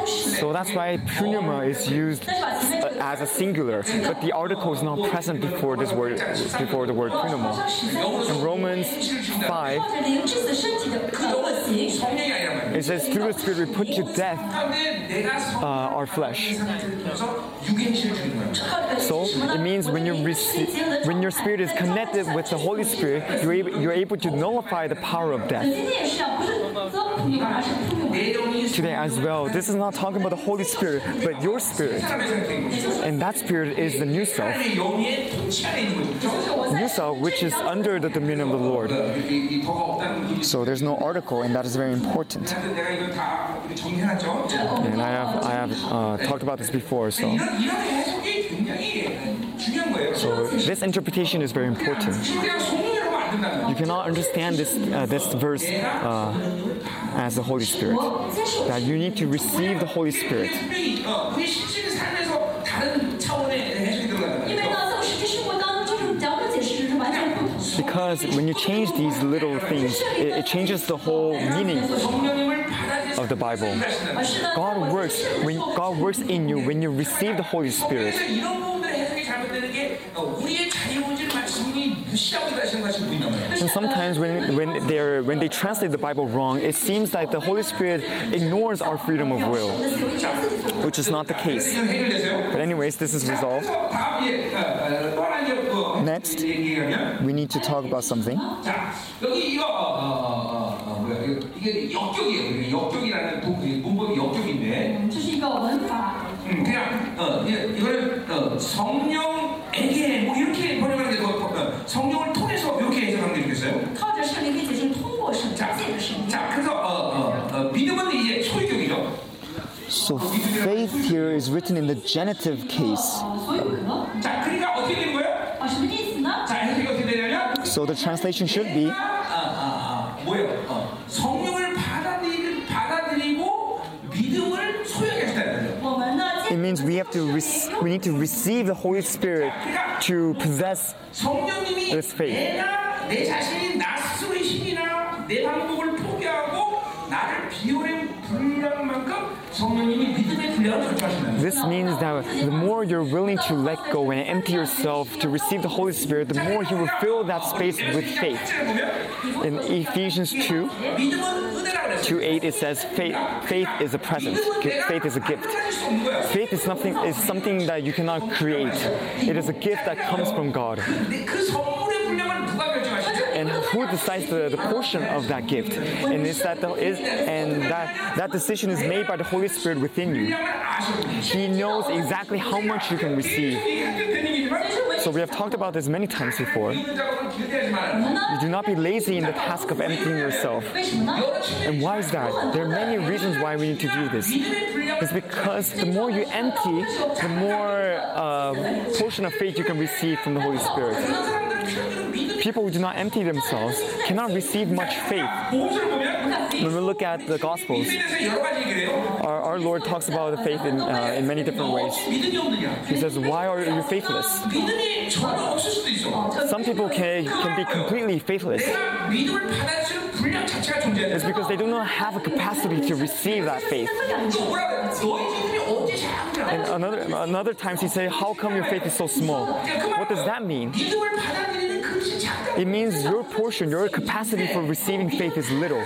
So that's why pneuma is used uh, as a singular, but the article is not present before this word, before the word pneuma. In Romans 5, it says, through the Spirit we put to death uh, our flesh. So it means when you rece- when your spirit is connected with the Holy Spirit, you're able, you're able to nullify the power of death today as well. This is not talking about the Holy Spirit, but your spirit. And that spirit is the new self. New self, which is under the dominion of the Lord. So there's no article, and that is very important. And I have, I have uh, talked about this before, so. So this interpretation is very important you cannot understand this uh, this verse uh, as the Holy Spirit. That you need to receive the Holy Spirit. Because when you change these little things, it, it changes the whole meaning of the Bible. God works when God works in you when you receive the Holy Spirit. And sometimes when, when, they're, when they translate the Bible wrong, it seems like the Holy Spirit ignores our freedom of will, which is not the case. But, anyways, this is resolved. Next, we need to talk about something. 이게 역격이에요. 성령을 통해서 이렇게 해석하는 게 좋겠어요. 靠着圣灵可以解释通过圣灵， 자, 借着圣灵。 자 그래서 어, 어, 어, 믿음은 이제 소유격이죠. So faith here is written in the genitive case. 啊，所有格 자 그러니까 어떻게 되는 거예요? 啊，什么意思呢？ 자 해석이 어떻게 되냐면 So the translation should be 아, 아, 아, 뭐예요? 어, 성령을 it means we have to rec- we need to receive the Holy Spirit to possess 성령님이 This faith. 내가 내 자신이 나 스스로의 힘이나 내 방법을 포기하고 나를 비워내 This means that the more you're willing to let go and empty yourself to receive the Holy Spirit, the more He will fill that space with faith. In Ephesians 2, 2 8, it says, faith, faith is a present, faith is a gift. Faith is, something is something that you cannot create, it is a gift that comes from God and who decides the, the portion of that gift? And is that the, is and that that decision is made by the Holy Spirit within you. He knows exactly how much you can receive. So we have talked about this many times before. You do not be lazy in the task of emptying yourself. And why is that? There are many reasons why we need to do this. It's because the more you empty, the more uh, portion of faith you can receive from the Holy Spirit people who do not empty themselves cannot receive much faith. When we look at the Gospels, our, our Lord talks about the faith in, uh, in many different ways. He says, Why are you faithless? Some people can, can be completely faithless. It's because they do not have a capacity to receive that faith. And another, another times he say, How come your faith is so small? What does that mean? It means your portion, your capacity for receiving faith is little.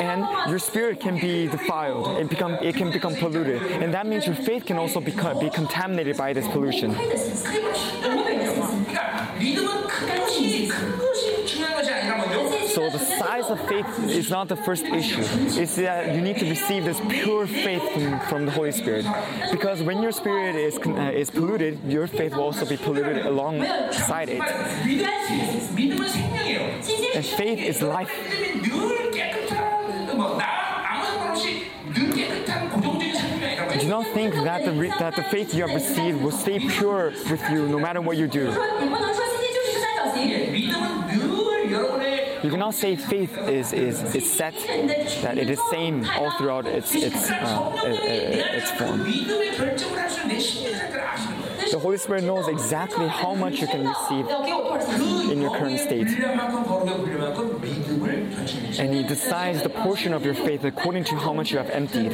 and your spirit can be defiled and become it can become polluted and that means your faith can also become be contaminated by this pollution eyes of faith is not the first issue. It's that you need to receive this pure faith from, from the Holy Spirit. Because when your spirit is, uh, is polluted, your faith will also be polluted alongside it. And faith is life. Do not think that the, re- that the faith you have received will stay pure with you no matter what you do you cannot say faith is, is, is set, that it is same all throughout its, its, uh, its form. The Holy Spirit knows exactly how much you can receive in your current state. And He decides the portion of your faith according to how much you have emptied.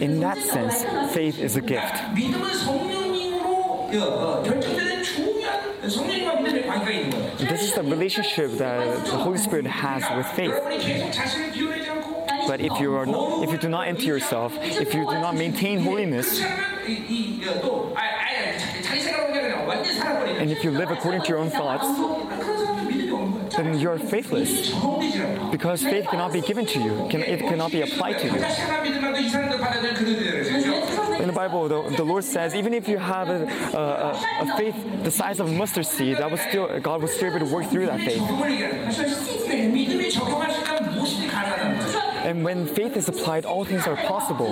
In that sense, faith is a gift. This is the relationship that the Holy Spirit has with faith. But if you are, not, if you do not empty yourself, if you do not maintain holiness, and if you live according to your own thoughts, then you're faithless. Because faith cannot be given to you, it cannot be applied to you the Bible, the, the Lord says, even if you have a, a, a, faith the size of mustard seed, that was still God was still able to work through that faith. And when faith is applied, all things are possible.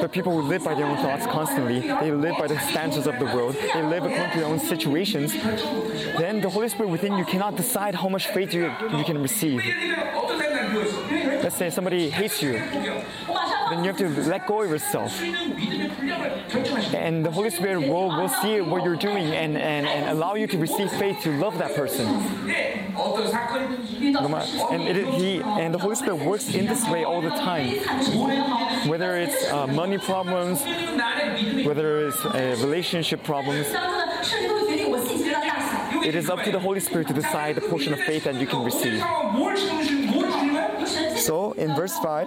But people who live by their own thoughts constantly, they live by the standards of the world, they live according to their own situations, then the Holy Spirit within you cannot decide how much faith you, you can receive. Let's say somebody hates you then you have to let go of yourself. And the Holy Spirit will, will see what you're doing and, and, and allow you to receive faith to love that person. And, it, he, and the Holy Spirit works in this way all the time. Whether it's uh, money problems, whether it's uh, relationship problems, it is up to the Holy Spirit to decide the portion of faith that you can receive. So in verse 5,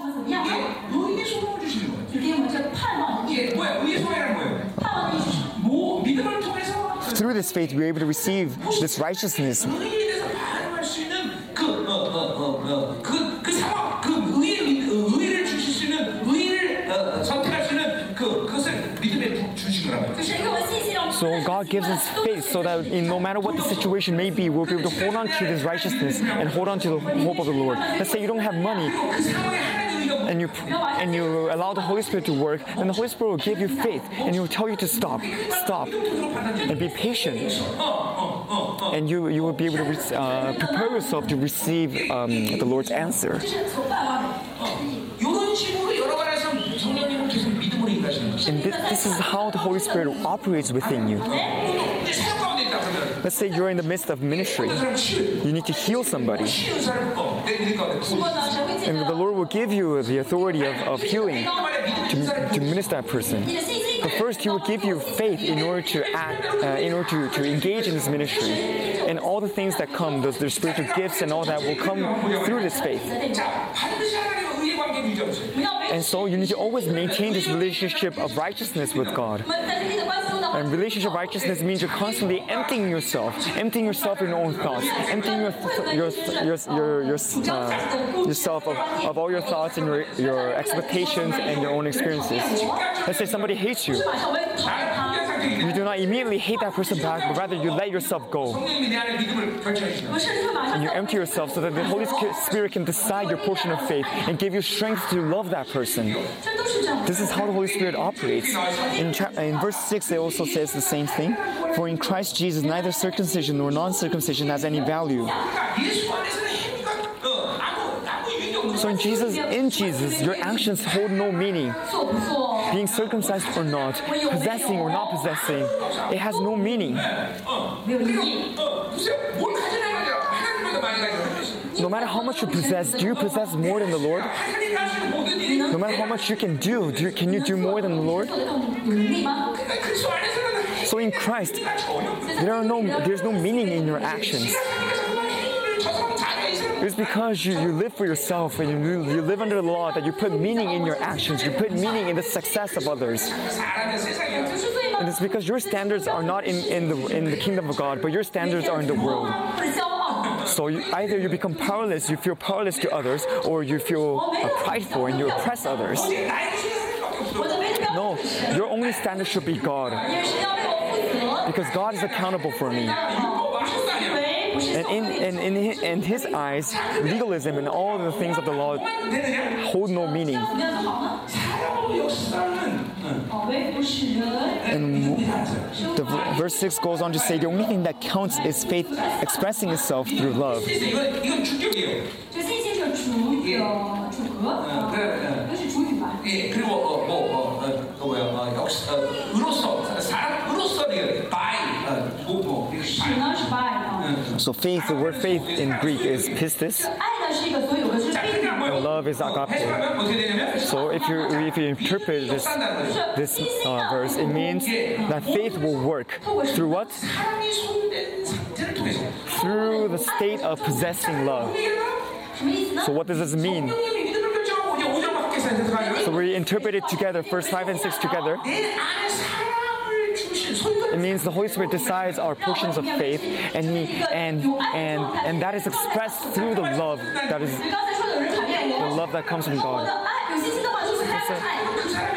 through this faith, we are able to receive this righteousness. gives us faith so that in, no matter what the situation may be, we'll be able to hold on to this righteousness and hold on to the hope of the Lord. Let's say you don't have money and you and you allow the Holy Spirit to work, and the Holy Spirit will give you faith and he will tell you to stop, stop, and be patient. And you, you will be able to uh, prepare yourself to receive um, the Lord's answer. And this is how the Holy Spirit operates within you. Let's say you're in the midst of ministry. You need to heal somebody. And the Lord will give you the authority of, of healing to, to minister that person. But first, He will give you faith in order to act, uh, in order to, to engage in this ministry. And all the things that come, those, the spiritual gifts and all that, will come through this faith. And so you need to always maintain this relationship of righteousness with God. And relationship of righteousness means you're constantly emptying yourself, emptying yourself in your own thoughts, emptying your, your, your, your, your uh, yourself of, of all your thoughts and your, your expectations and your own experiences. Let's say somebody hates you. You do not immediately hate that person back, but rather you let yourself go. And you empty yourself so that the Holy Spirit can decide your portion of faith and give you strength to love that person. This is how the Holy Spirit operates. In, tra- in verse 6, it also says the same thing For in Christ Jesus, neither circumcision nor non circumcision has any value. So in Jesus, in Jesus, your actions hold no meaning being circumcised or not, possessing or not possessing, it has no meaning. No matter how much you possess, do you possess more than the Lord? No matter how much you can do, do you, can you do more than the Lord? So in Christ, there are no, there's no meaning in your actions. It's because you, you live for yourself and you, you live under the law that you put meaning in your actions, you put meaning in the success of others. And it's because your standards are not in, in, the, in the kingdom of God, but your standards are in the world. So you, either you become powerless, you feel powerless to others, or you feel uh, prideful and you oppress others. No, your only standard should be God. Because God is accountable for me. And in, and in, in his eyes, legalism and all the things of the law hold no meaning. And the, verse 6 goes on to say the only thing that counts is faith expressing itself through love. So faith, the word faith in Greek is pistis. Love is agape. So if you if you interpret this this uh, verse, it means that faith will work through what? Through the state of possessing love. So what does this mean? So we interpret it together, first five and six together. It means the Holy Spirit decides our portions of faith, and He and and and that is expressed through the love that is the love that comes from God.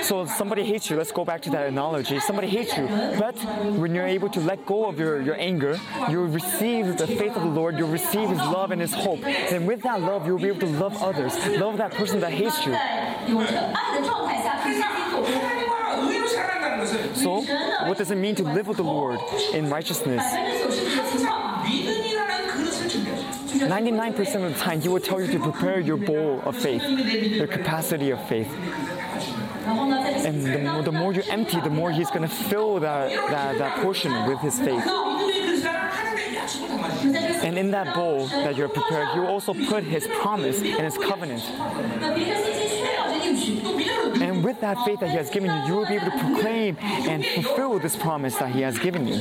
So, so somebody hates you. Let's go back to that analogy. Somebody hates you, but when you're able to let go of your, your anger, you'll receive the faith of the Lord. You'll receive His love and His hope. And with that love, you'll be able to love others. Love that person that hates you also, what does it mean to live with the Lord in righteousness? 99% of the time, He will tell you to prepare your bowl of faith, your capacity of faith. And the, the more you empty, the more He's going to fill that, that, that portion with His faith. And in that bowl that you're prepared, He will also put His promise and His covenant. And with that faith that He has given you, you will be able to proclaim and fulfill this promise that He has given you.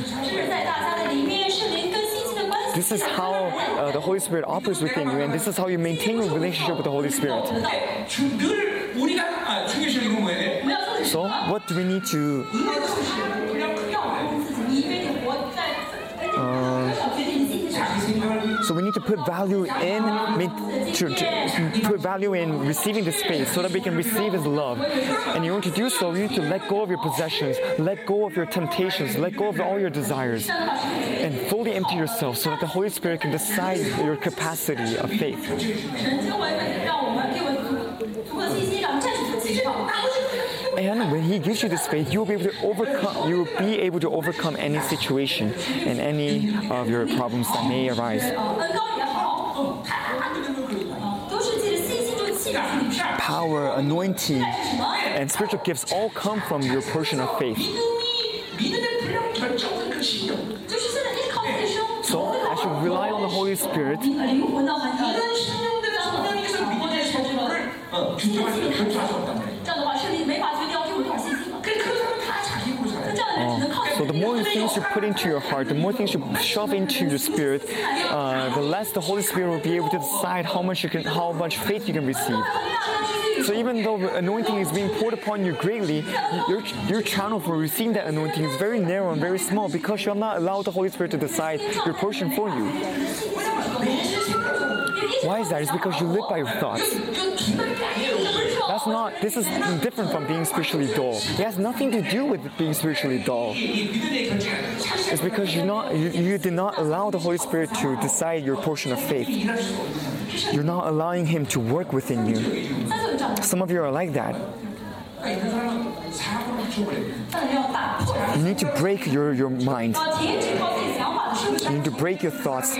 This is how uh, the Holy Spirit operates within you, and this is how you maintain your relationship with the Holy Spirit. So, what do we need to So we need to put value in to, to put value in receiving the space so that we can receive His love. And in order to do so, you need to let go of your possessions, let go of your temptations, let go of all your desires, and fully empty yourself so that the Holy Spirit can decide your capacity of faith. And when He gives you this faith, you'll be able to overcome. You will be able to overcome any situation and any of your problems that may arise. Power, anointing, and spiritual gifts all come from your portion of faith. So I should rely on the Holy Spirit. The more things you put into your heart, the more things you shove into your spirit, uh, the less the Holy Spirit will be able to decide how much you can, how much faith you can receive. So even though anointing is being poured upon you greatly, your your channel for receiving that anointing is very narrow and very small because you have not allowed the Holy Spirit to decide your portion for you. Why is that? It's because you live by your thoughts. That's not, this is different from being spiritually dull. It has nothing to do with being spiritually dull. It's because you're not, you, you did not allow the Holy Spirit to decide your portion of faith. You're not allowing Him to work within you. Some of you are like that. You need to break your, your mind. You need to break your thoughts.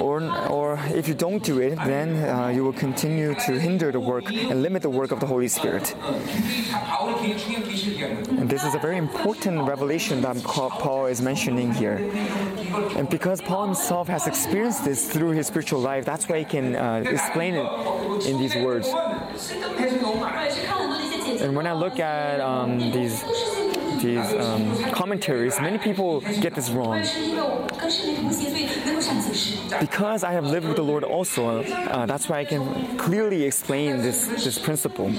Or, or if you don't do it, then uh, you will continue to hinder the work and limit the work of the Holy Spirit. And this is a very important revelation that Paul is mentioning here. And because Paul himself has experienced this through his spiritual life, that's why he can uh, explain it in these words. And when I look at um, these these um, commentaries, many people get this wrong. Because I have lived with the Lord also, uh, that's why I can clearly explain this, this principle.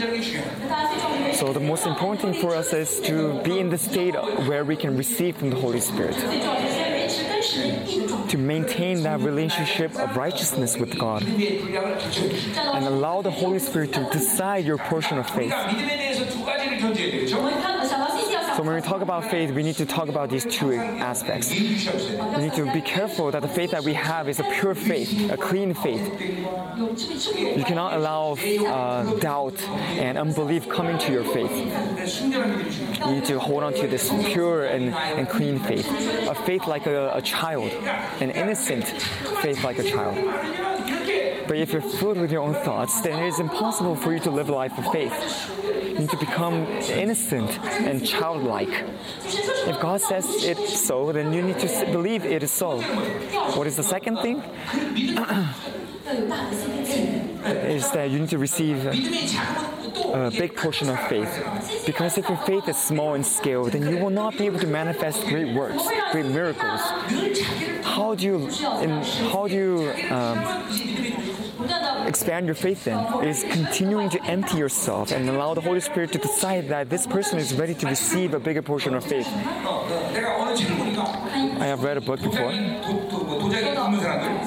So the most important thing for us is to be in the state where we can receive from the Holy Spirit to maintain that relationship of righteousness with God and allow the Holy Spirit to decide your portion of faith. So when we talk about faith, we need to talk about these two aspects. We need to be careful that the faith that we have is a pure faith, a clean faith. You cannot allow uh, doubt and unbelief coming to your faith. You need to hold on to this pure and, and clean faith, a faith like a, a child, an innocent faith like a child. But if you're filled with your own thoughts, then it is impossible for you to live a life of faith. You need to become innocent and childlike. If God says it so, then you need to believe it is so. What is the second thing? is that you need to receive a big portion of faith. Because if your faith is small in scale, then you will not be able to manifest great works, great miracles. How do you, how do you um, expand your faith in. is continuing to empty yourself and allow the Holy Spirit to decide that this person is ready to receive a bigger portion of faith. I have read a book before,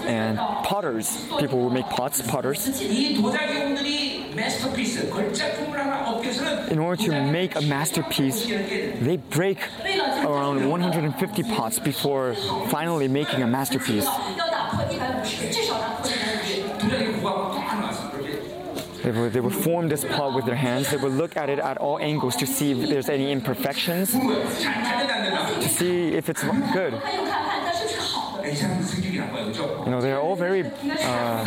and potters, people who make pots, potters, in order to make a masterpiece, they break around 150 pots before finally making a masterpiece. They, were, they would form this pot with their hands. They would look at it at all angles to see if there's any imperfections, to see if it's good. You know, they're all very uh,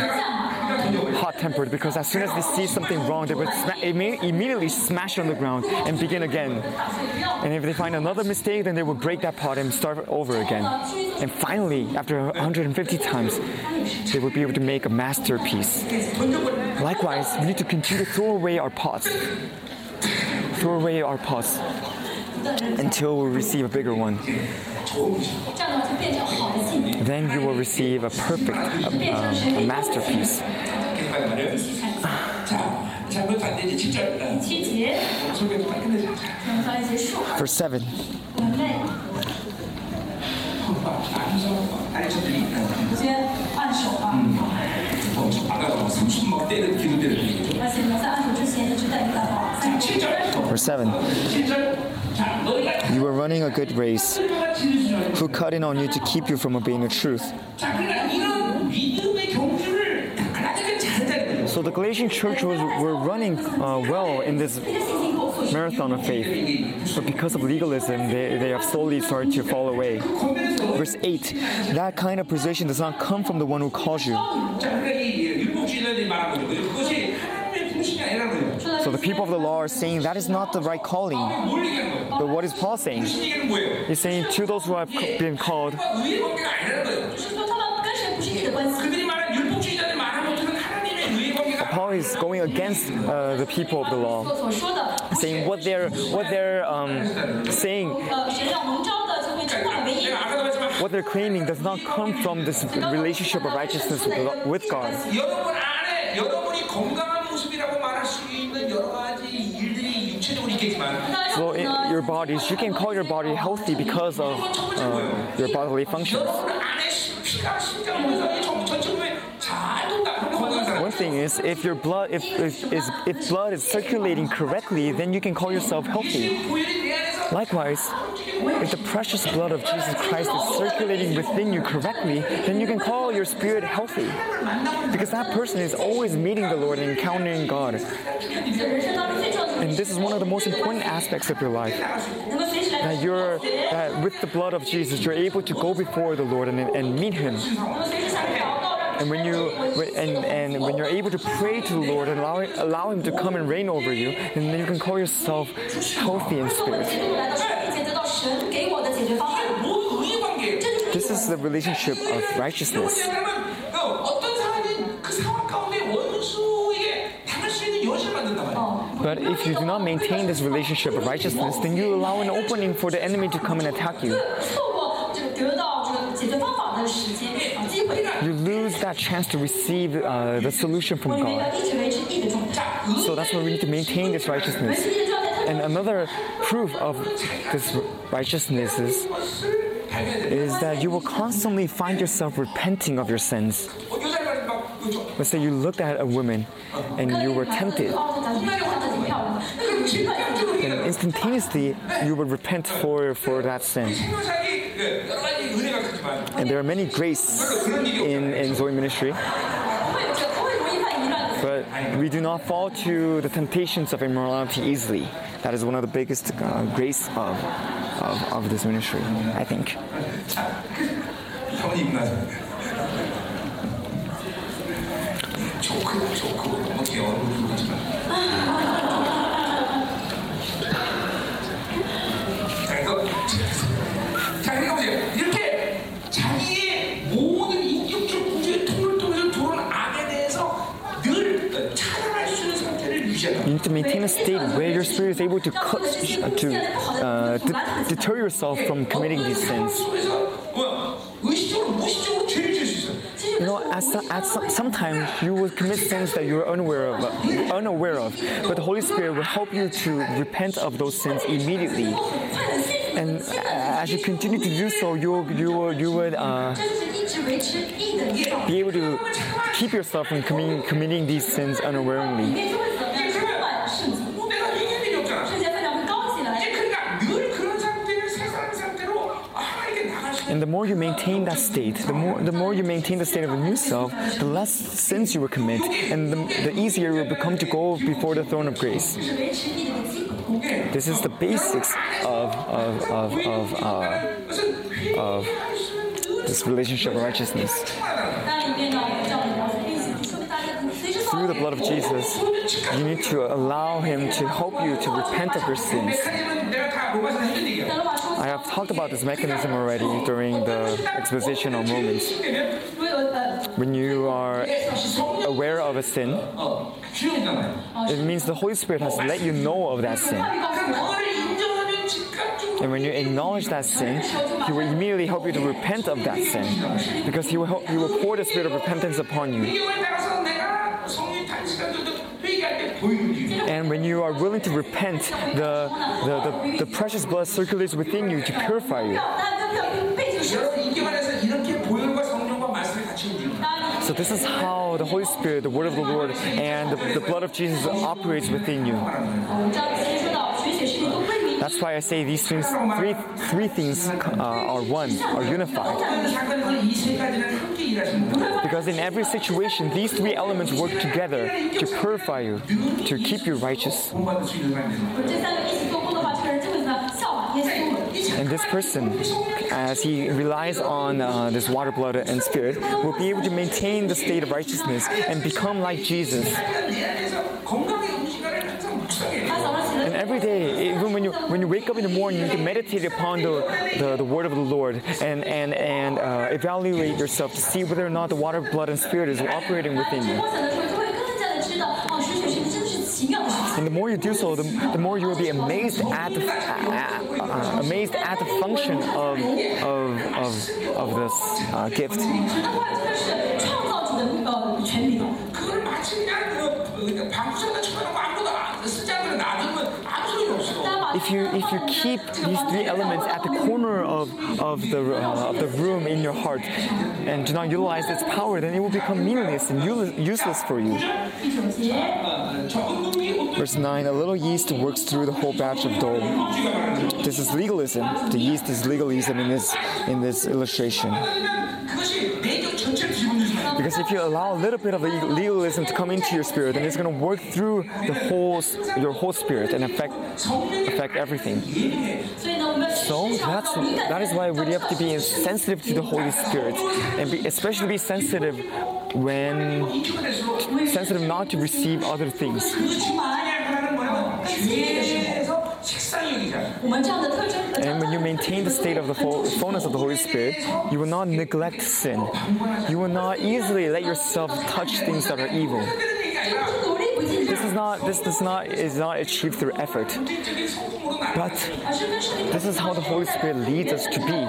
hot tempered because as soon as they see something wrong, they would sma- imme- immediately smash on the ground and begin again. And if they find another mistake, then they would break that pot and start over again. And finally, after 150 times, they would be able to make a masterpiece. Likewise, we need to continue to throw away our pots. Throw away our pots until we receive a bigger one. Then you will receive a perfect, a, a masterpiece. Verse 7. Mm. Verse 7. You were running a good race. Who cut in on you to keep you from obeying the truth? So the Galatian church was were running uh, well in this marathon of faith, but because of legalism, they, they have slowly started to fall away. Verse 8 That kind of position does not come from the one who calls you. So the people of the law are saying that is not the right calling. But what is Paul saying? He's saying to those who have been called, Paul is going against uh, the people of the law, saying what they're what they're um, saying. What they're claiming does not come from this relationship of righteousness with God. Well, in your bodies, you can call your body healthy because of uh, your bodily functions. One thing is, if your blood, if, if, if blood is circulating correctly, then you can call yourself healthy. Likewise, if the precious blood of Jesus Christ is circulating within you correctly, then you can call your spirit healthy. Because that person is always meeting the Lord and encountering God. And this is one of the most important aspects of your life. That you're that with the blood of Jesus, you're able to go before the Lord and, and meet him. And when you and, and when you're able to pray to the Lord and allow, allow Him to come and reign over you, and then you can call yourself healthy in spirit. This is the relationship of righteousness. But if you do not maintain this relationship of righteousness, then you allow an opening for the enemy to come and attack you you lose that chance to receive uh, the solution from God. So that's why we need to maintain this righteousness. And another proof of this righteousness is, is that you will constantly find yourself repenting of your sins. Let's say you looked at a woman and you were tempted. And instantaneously, you would repent for, for that sin. And there are many graces in, in Zoe ministry. But we do not fall to the temptations of immorality easily. That is one of the biggest uh, grace of, of, of this ministry, I think. to maintain a state where your spirit is able to cut, to uh, d- deter yourself from committing these sins. You know, at, some, at some, sometimes you will commit sins that you're unaware of, unaware of, but the Holy Spirit will help you to repent of those sins immediately. And as you continue to do so, you you you would. Uh, be able to keep yourself from committing, committing these sins unawareingly. And the more you maintain that state, the more the more you maintain the state of the new self, the less sins you will commit, and the, the easier you will become to go before the throne of grace. This is the basics of of of of, uh, of this relationship of righteousness. Through the blood of Jesus, you need to allow Him to help you to repent of your sins. I have talked about this mechanism already during the exposition on When you are aware of a sin, it means the Holy Spirit has let you know of that sin. And when you acknowledge that sin, He will immediately help you to repent of that sin because He will, help, he will pour the spirit of repentance upon you. And when you are willing to repent, the, the, the, the precious blood circulates within you to purify you. So this is how the Holy Spirit, the Word of the Lord, and the, the blood of Jesus operates within you. That's why I say these things, three, three things uh, are one, are unified. Because in every situation, these three elements work together to purify you, to keep you righteous. And this person, as he relies on uh, this water, blood, and spirit, will be able to maintain the state of righteousness and become like Jesus every day, even when you when you wake up in the morning, you can meditate upon the, the, the word of the Lord and and and uh, evaluate yourself to see whether or not the water, blood, and spirit is operating within you. And the more you do so, the, the more you will be amazed at the, uh, amazed at the function of of of, of this uh, gift. if you if you keep these three elements at the corner of of the uh, of the room in your heart and do not utilize its power, then it will become meaningless and useless for you. Verse 9 A little yeast works through the whole batch of dough. This is legalism. The yeast is legalism in this, in this illustration. Because if you allow a little bit of legalism to come into your spirit, then it's going to work through the whole, your whole spirit and affect, affect everything. So that's, that is why we have to be sensitive to the Holy Spirit and be, especially be sensitive when sensitive not to receive other things. And when you maintain the state of the fullness of the Holy Spirit, you will not neglect sin. You will not easily let yourself touch things that are evil. This is not this does not is not achieved through effort. But this is how the Holy Spirit leads us to be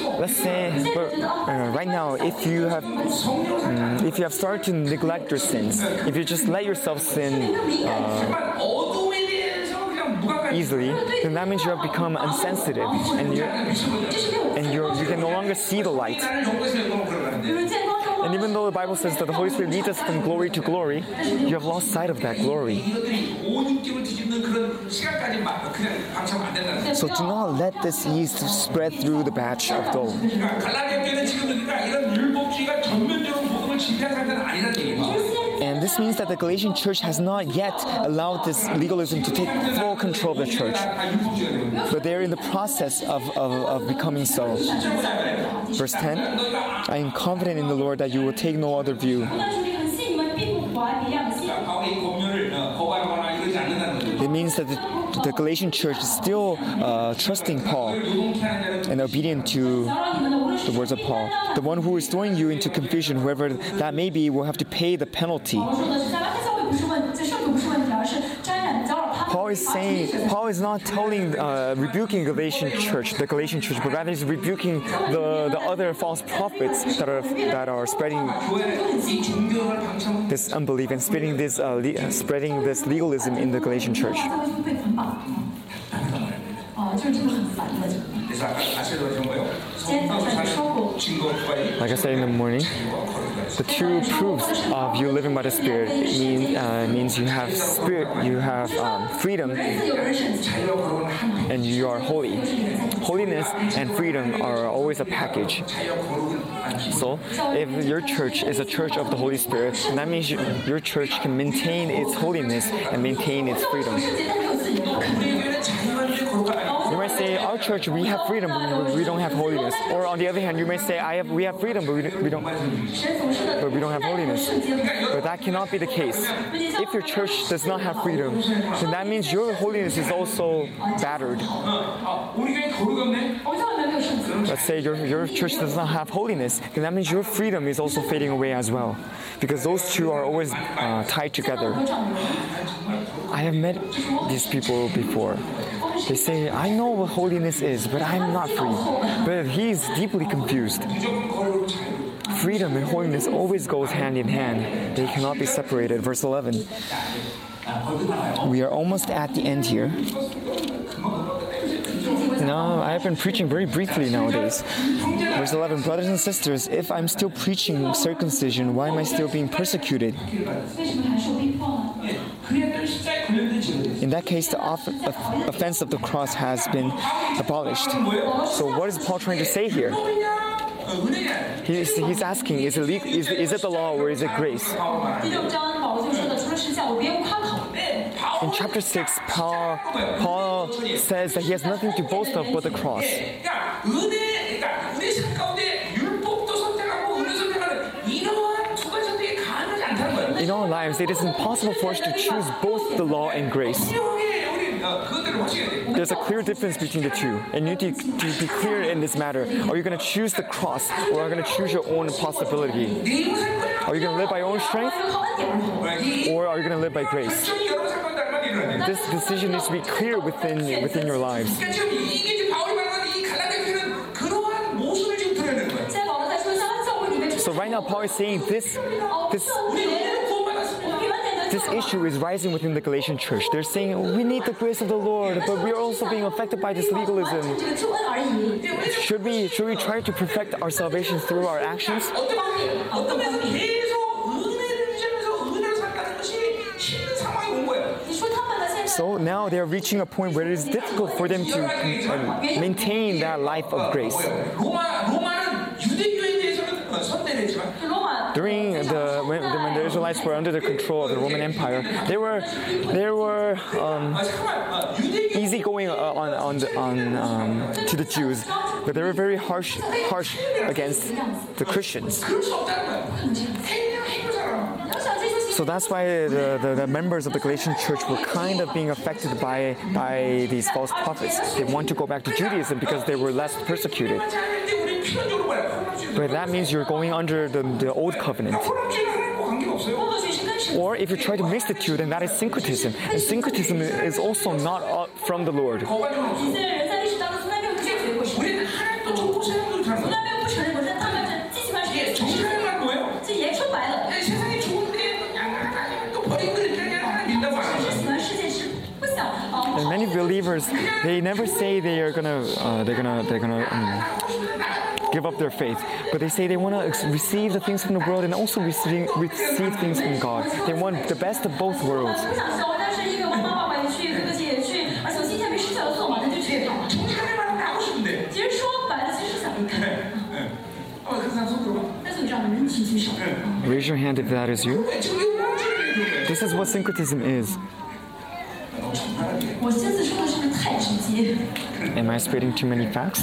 let's say uh, right now if you have um, if you have started to neglect your sins if you just let yourself sin uh, easily, then that means you have become insensitive and you and you you can no longer see the light even though the Bible says that the Holy Spirit leads us from glory to glory, you have lost sight of that glory. So do not let this yeast spread through the batch of dough. And this means that the Galatian church has not yet allowed this legalism to take full control of the church. But they're in the process of, of, of becoming so. Verse 10 I am confident in the Lord that you will take no other view. It means that the the Galatian church is still uh, trusting Paul and obedient to the words of Paul. The one who is throwing you into confusion, whoever that may be, will have to pay the penalty is saying, Paul is not telling, uh, rebuking the Galatian church, the Galatian church, but rather he's rebuking the, the other false prophets that are that are spreading this unbelief and spreading this uh, le- spreading this legalism in the Galatian church. Like I said in the morning, the true proofs of you living by the Spirit mean, uh, means you have spirit, you have um, freedom, and you are holy. Holiness and freedom are always a package. So, if your church is a church of the Holy Spirit, that means your church can maintain its holiness and maintain its freedom. church we have freedom, but we don't have holiness. Or on the other hand, you may say, I have, we have freedom, but we, don't, but we don't have holiness. But that cannot be the case. If your church does not have freedom, then that means your holiness is also battered. Let's say your, your church does not have holiness, then that means your freedom is also fading away as well. Because those two are always uh, tied together. I have met these people before. They say, I know what holiness is, but I'm not free. But he is deeply confused. Freedom and holiness always goes hand in hand. They cannot be separated. Verse 11. We are almost at the end here. Now, I have been preaching very briefly nowadays. Verse 11 Brothers and sisters, if I'm still preaching circumcision, why am I still being persecuted? In that case, the off- offense of the cross has been abolished. So, what is Paul trying to say here? He's, he's asking, is it, legal, is, is it the law or is it grace? In chapter 6, Paul, Paul says that he has nothing to boast of but the cross. in our lives, it is impossible for us to choose both the law and grace. There's a clear difference between the two, and you need to, to be clear in this matter. Are you going to choose the cross, or are you going to choose your own possibility? Are you going to live by your own strength, or are you going to live by grace? This decision needs to be clear within within your lives. So right now, Paul is saying this this this issue is rising within the Galatian church. They're saying, we need the grace of the Lord, but we are also being affected by this legalism. Should we, should we try to perfect our salvation through our actions? So now they're reaching a point where it is difficult for them to maintain that life of grace during the when, the when, the Israelites were under the control of the Roman Empire, they were they were um, easygoing uh, on on on um, to the Jews, but they were very harsh harsh against the Christians. So that's why the, the, the, members of the Galatian church were kind of being affected by, by these false prophets. They want to go back to Judaism because they were less persecuted but that means you're going under the, the old covenant. Or if you try to mix the two, then that is syncretism. And syncretism is also not uh, from the Lord. And many believers, they never say they are gonna, uh, they're gonna, they're gonna. Um, give up their faith, but they say they want to receive the things from the world and also receive, receive things from God. They want the best of both worlds. Raise your hand if that is you. This is what syncretism is. Am I spreading too many facts?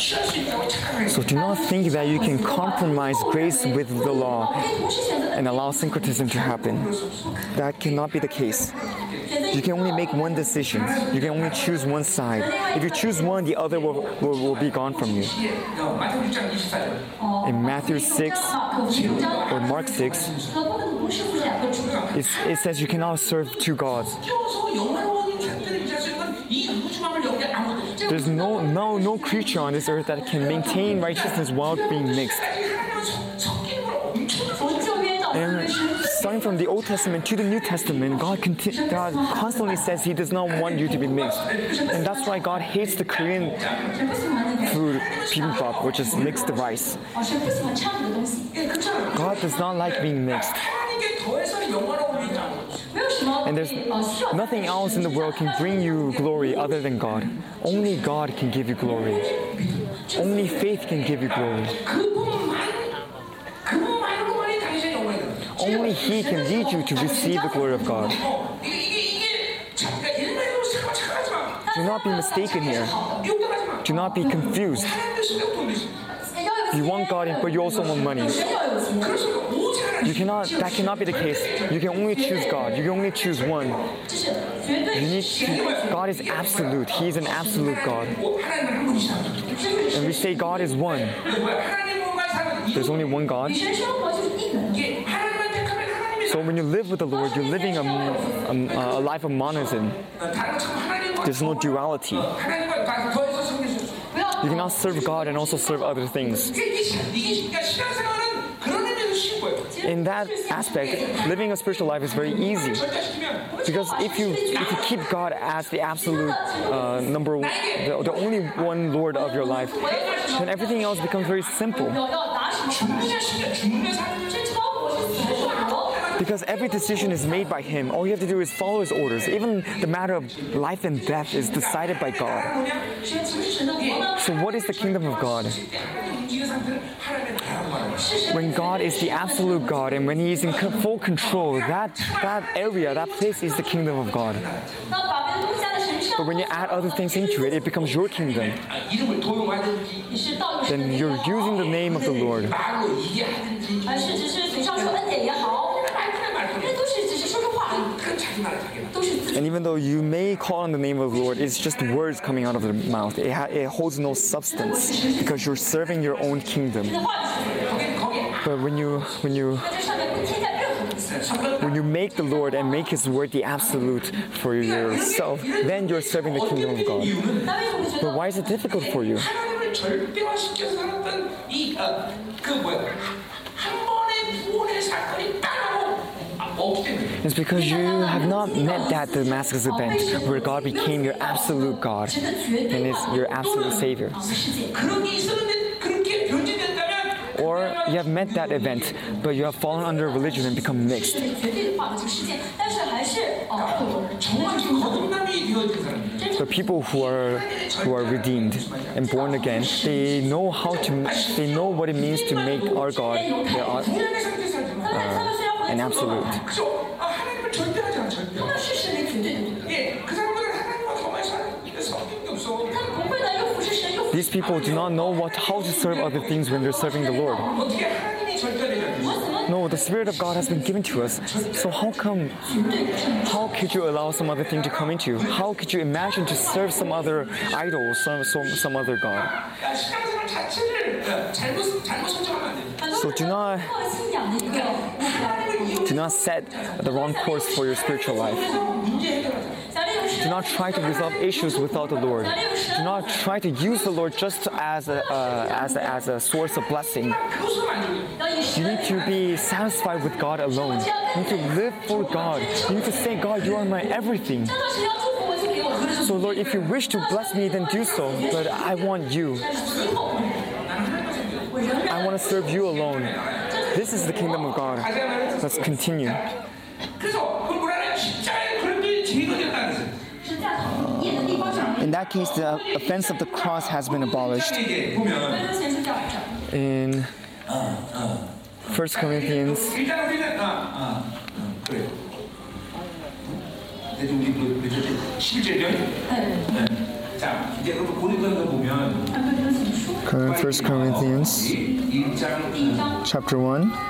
So do not think that you can compromise grace with the law and allow syncretism to happen. That cannot be the case. You can only make one decision. You can only choose one side. If you choose one, the other will, will, will be gone from you. In Matthew 6 or Mark 6, it says you cannot serve two gods. There's no, no, no creature on this earth that can maintain righteousness while being mixed. And starting from the Old Testament to the New Testament, God, conti- God constantly says He does not want you to be mixed. And that's why God hates the Korean food, bibimbap, which is mixed rice. God does not like being mixed. And there's nothing else in the world can bring you glory other than God. Only God can give you glory. Only faith can give you glory. Only He can lead you to receive the glory of God. Do not be mistaken here. Do not be confused. You want God, but you also want money. You cannot, that cannot be the case. You can only choose God. You can only choose one. You need to, God is absolute. He is an absolute God. And we say God is one. There's only one God. So when you live with the Lord, you're living a, a, a life of monism. There's no duality. You cannot serve God and also serve other things. In that aspect, living a spiritual life is very easy because if you if you keep God as the absolute uh, number one, the, the only one Lord of your life, then everything else becomes very simple because every decision is made by Him. All you have to do is follow His orders. Even the matter of life and death is decided by God. So, what is the kingdom of God? When God is the absolute God and when He is in full control, that, that area, that place is the kingdom of God. But when you add other things into it, it becomes your kingdom. Then you're using the name of the Lord. And even though you may call on the name of the Lord, it's just words coming out of your mouth. It, ha- it holds no substance because you're serving your own kingdom. But when you when you when you make the Lord and make His word the absolute for yourself, then you're serving the kingdom of God. But why is it difficult for you? It's because you have not met that Damascus event where God became your absolute God and is your absolute Savior. Or you have met that event, but you have fallen under religion and become mixed. The people who are who are redeemed and born again, they know how to, they know what it means to make our God their, uh, an absolute. these people do not know what, how to serve other things when they're serving the Lord. No, the Spirit of God has been given to us. So how come? How could you allow some other thing to come into you? How could you imagine to serve some other idol, some some, some other god? So do not do not set the wrong course for your spiritual life. Do not try to resolve issues without the Lord. Do not try to use the Lord just as a, uh, as a, as a source of blessing. You need to be satisfied with God alone. You need to live for God. You need to say, God, you are my everything. So, Lord, if you wish to bless me, then do so. But I want you. I want to serve you alone. This is the kingdom of God. Let's continue. In that case, the offense of the cross has been abolished. In 1 Corinthians, First Corinthians. Chapter 1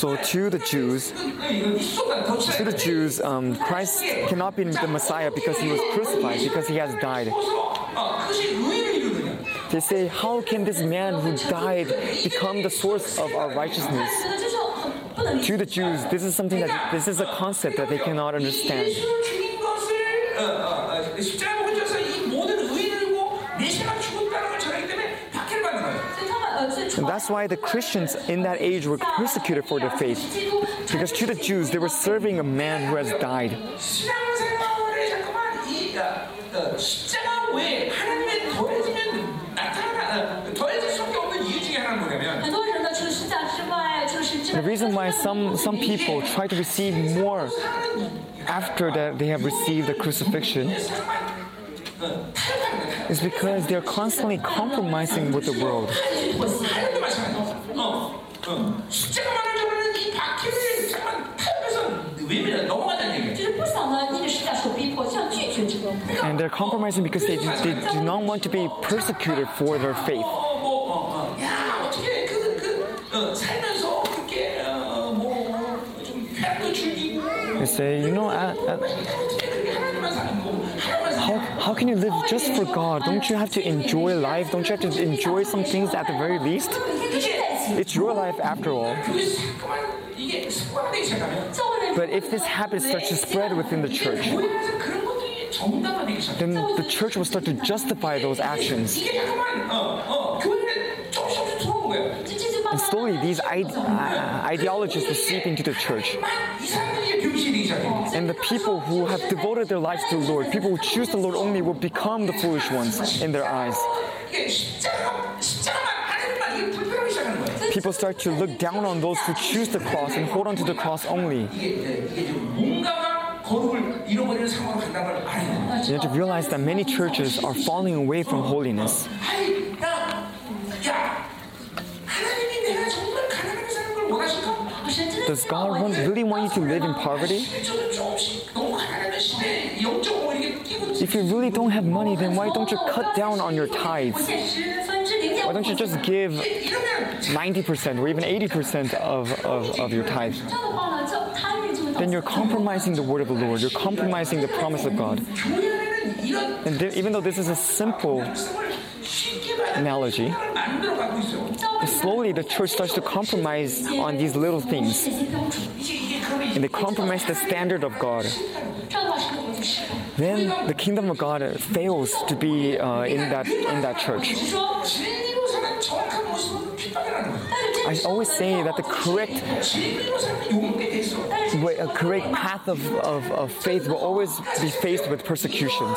So to the Jews, to the Jews, um, Christ cannot be the Messiah because he was crucified, because he has died. They say, how can this man who died become the source of our righteousness? To the Jews, this is something that this is a concept that they cannot understand. And that's why the Christians in that age were persecuted for their faith. Because to the Jews, they were serving a man who has died. The reason why some, some people try to receive more after that they have received the crucifixion is because they're constantly compromising with the world. And they're compromising because they, they do not want to be persecuted for their faith. They say, you know, I, I, how can you live oh, just for God? Don't you have to enjoy life? Don't you have to enjoy some things at the very least? It's your life after all. But if this habit starts to spread within the church, then the church will start to justify those actions. Oh, oh. And slowly, these ide- uh, uh ideologies will seep into the church. And the people who have devoted their lives to the Lord, people who choose the Lord only, will become the foolish ones in their eyes. People start to look down on those who choose the cross and hold on to the cross only. You have to realize that many churches are falling away from holiness. Does God want, really want you to live in poverty? If you really don't have money, then why don't you cut down on your tithes? Why don't you just give 90% or even 80% of, of, of your tithes? Then you're compromising the word of the Lord, you're compromising the promise of God. And even though this is a simple analogy, Slowly, the church starts to compromise on these little things. And they compromise the standard of God. Then the kingdom of God fails to be uh, in, that, in that church. I always say that the correct way, a correct path of, of, of faith will always be faced with persecutions.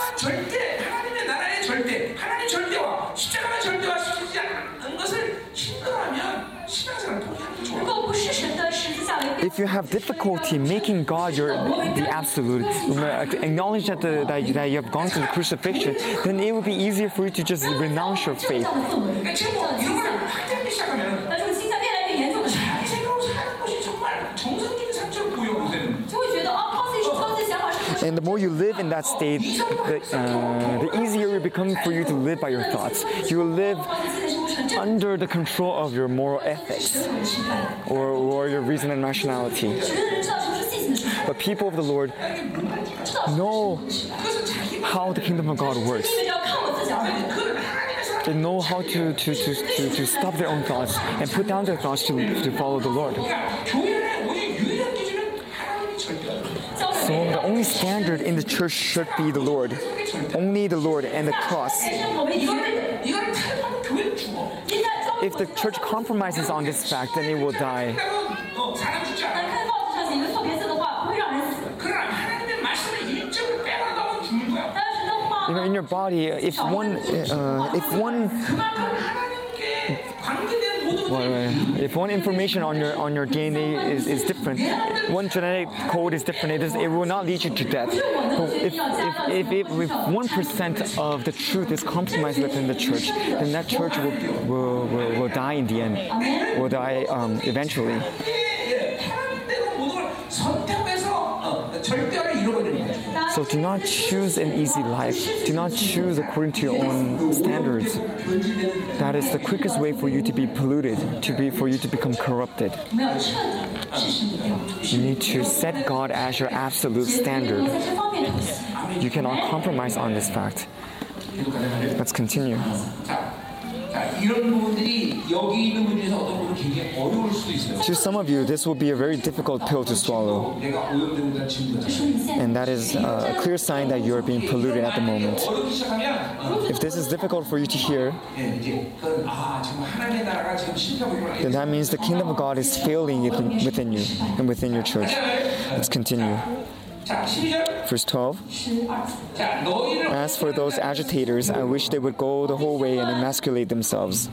if you have difficulty making God your the absolute, acknowledge that, the, that, that you have gone to the crucifixion, then it will be easier for you to just renounce your faith. And the more you live in that state, the, uh, the easier it becomes for you to live by your thoughts. You will live under the control of your moral ethics or, or your reason and rationality, But people of the Lord know how the kingdom of God works. They know how to, to, to, to, to stop their own thoughts and put down their thoughts to, to follow the Lord. So the only standard in the church should be the Lord. Only the Lord and the cross. If the church compromises on this fact, then it will die. You know, in your body, if one, uh, if one uh, if one information on your on your DNA is, is different, one genetic code is different, it, is, it will not lead you to death. But if, if, if, if, one percent of the truth is compromised within the church, then that church will will, will, will die in the end, will die um, eventually. So do not choose an easy life. Do not choose according to your own standards. That is the quickest way for you to be polluted, to be for you to become corrupted. You need to set God as your absolute standard. You cannot compromise on this fact. Let's continue. To some of you, this will be a very difficult pill to swallow. And that is uh, a clear sign that you are being polluted at the moment. If this is difficult for you to hear, then that means the kingdom of God is failing within you and within your church. Let's continue. Verse 12 As for those agitators, I wish they would go the whole way and emasculate themselves.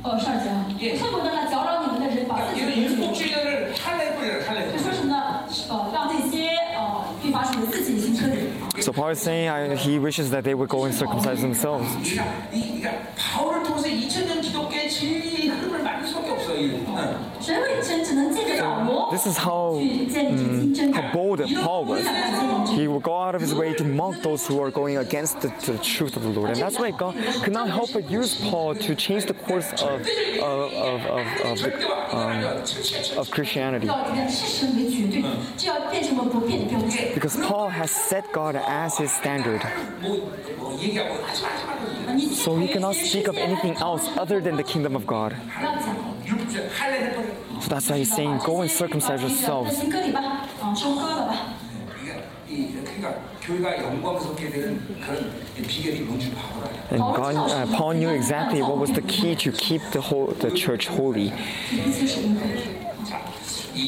So Paul is saying I, he wishes that they would go and circumcise themselves. This is how, um, how bold and Paul was. He would go out of his way to mock those who are going against the, the truth of the Lord. And that's why God could not help but use Paul to change the course of, of, of, of, of, the, um, of Christianity. Because Paul has set God as his standard. So you cannot speak of anything else other than the kingdom of God. So that's why he's saying, go and circumcise yourselves. And God, uh, Paul knew exactly what was the key to keep the whole the church holy.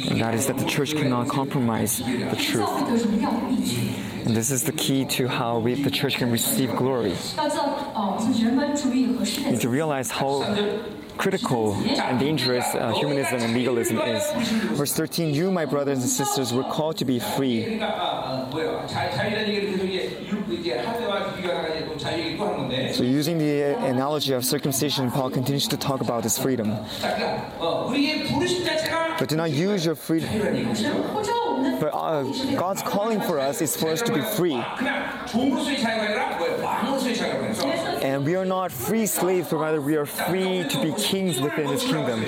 And that is that the church cannot compromise the truth. And this is the key to how we, the church can receive glory. You need to realize how critical and dangerous uh, humanism and legalism is. Verse 13 You, my brothers and sisters, were called to be free. So, using the uh, analogy of circumcision, Paul continues to talk about his freedom. But do not use your freedom for uh, God's calling for us is for us to be free. And we are not free slaves, but rather we are free to be kings within His kingdom.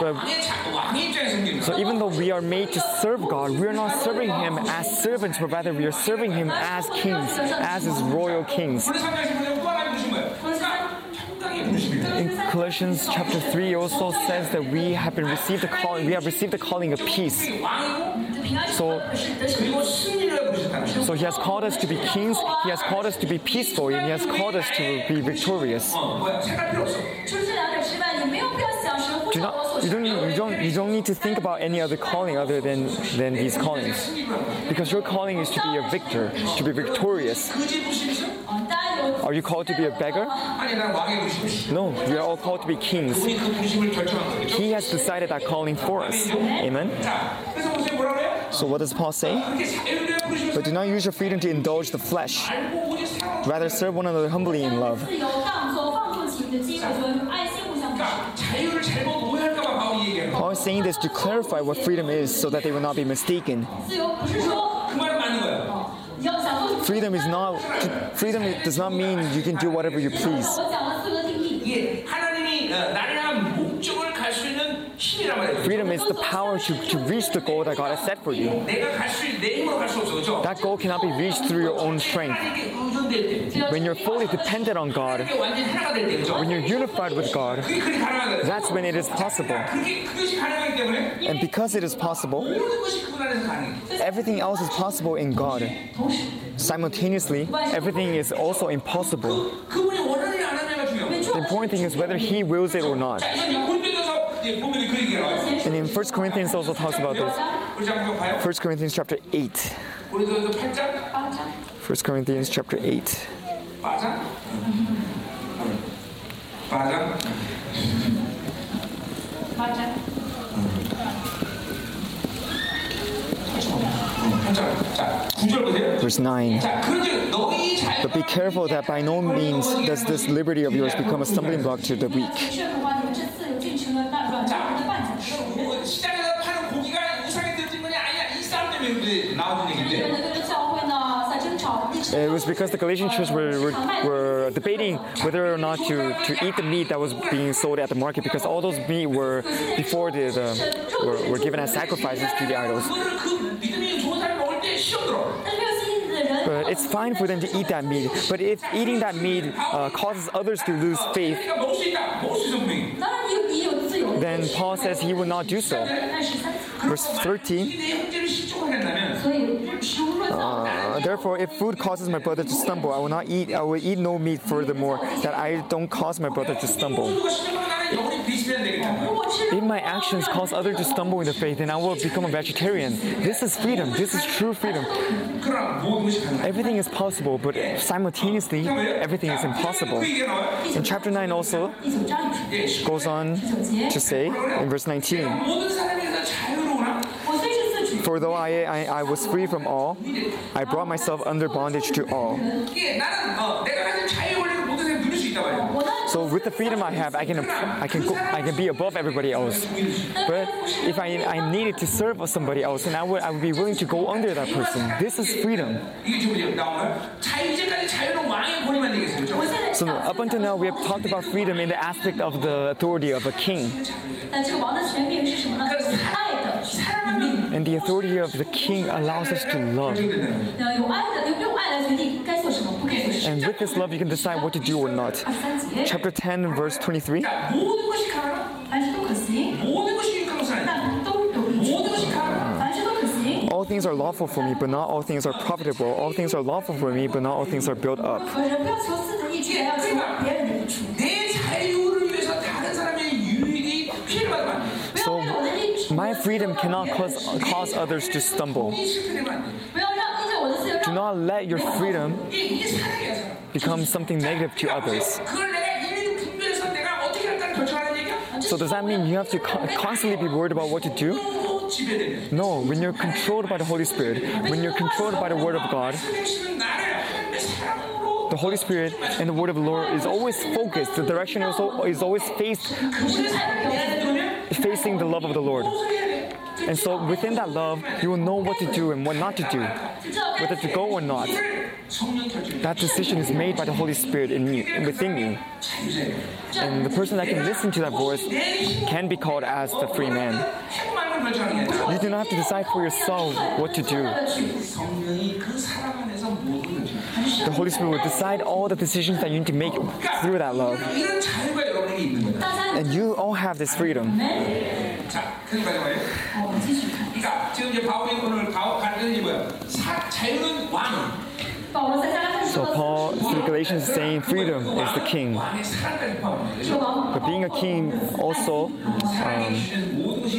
But, so even though we are made to serve God, we are not serving Him as servants, but rather we are serving Him as kings, as His royal kings. In Colossians chapter 3 also says that we have been received a calling, we have received the calling of peace. So, so he has called us to be kings, he has called us to be peaceful, and he has called us to be victorious. Do not, you don't don't you don't need to think about any other calling other than than these callings, because your calling is to be a victor, to be victorious. Are you called to be a beggar? No, we are all called to be kings. He has decided that calling for us. Amen. So what does Paul say? But do not use your freedom to indulge the flesh. Rather serve one another humbly in love. I'm saying this to clarify what freedom is so that they will not be mistaken. Freedom is not freedom does not mean you can do whatever you please. Freedom is the power to, to reach the goal that God has set for you. That goal cannot be reached through your own strength. When you're fully dependent on God, when you're unified with God, that's when it is possible. And because it is possible, everything else is possible in God. Simultaneously, everything is also impossible. The important thing is whether He wills it or not. And in 1 Corinthians also talks about this. 1 Corinthians chapter 8. 1 Corinthians chapter 8. Verse 9. But be careful that by no means does this liberty of yours become a stumbling block to the weak. It was because the Galatian church were, were, were, debating whether or not to, to eat the meat that was being sold at the market because all those meat were before the, the were, were given as sacrifices to the idols. But it's fine for them to eat that meat, but if eating that meat uh, causes others to lose faith, then Paul says he will not do so. Verse 13. Uh, therefore, if food causes my brother to stumble, I will not eat. I will eat no meat. Furthermore, that I don't cause my brother to stumble. If my actions cause others to stumble in the faith, then I will become a vegetarian. This is freedom. This is true freedom. Everything is possible, but simultaneously, everything is impossible. In chapter 9 also goes on to say in verse 19. For though I, I, I was free from all, I brought myself under bondage to all. 이게 나는 어, 내가 가진 자유 원리를 모든 사람이 누릴 수 있단 말이야 我呢 So with the freedom I have, I can I can go, I can be above everybody else. But if I I needed to serve somebody else, and I would I would be willing to go under that person. This is freedom. So up until now, we have talked about freedom in the aspect of the authority of a king. And the authority of the king allows us to love. And with this love, you can decide what to do or not chapter 10 verse 23? All things are lawful for me, but not all things are profitable. All things are lawful for me, but not all things are built up. So my freedom cannot cause, cause others to stumble. Do not let your freedom become something negative to others. So does that mean you have to constantly be worried about what to do? No, when you're controlled by the Holy Spirit, when you're controlled by the Word of God, the Holy Spirit and the Word of the Lord is always focused. The direction is, always faced, facing the love of the Lord. And so within that love, you will know what to do and what not to do, whether to go or not. That decision is made by the Holy Spirit in me, within you. And the person that can listen to that voice can be called as the free man. You do not have to decide for yourself what to do. The Holy Spirit will decide all the decisions that you need to make through that love. And you all have this freedom. So Paul, through Galatians, is saying freedom is the king. But being a king also um,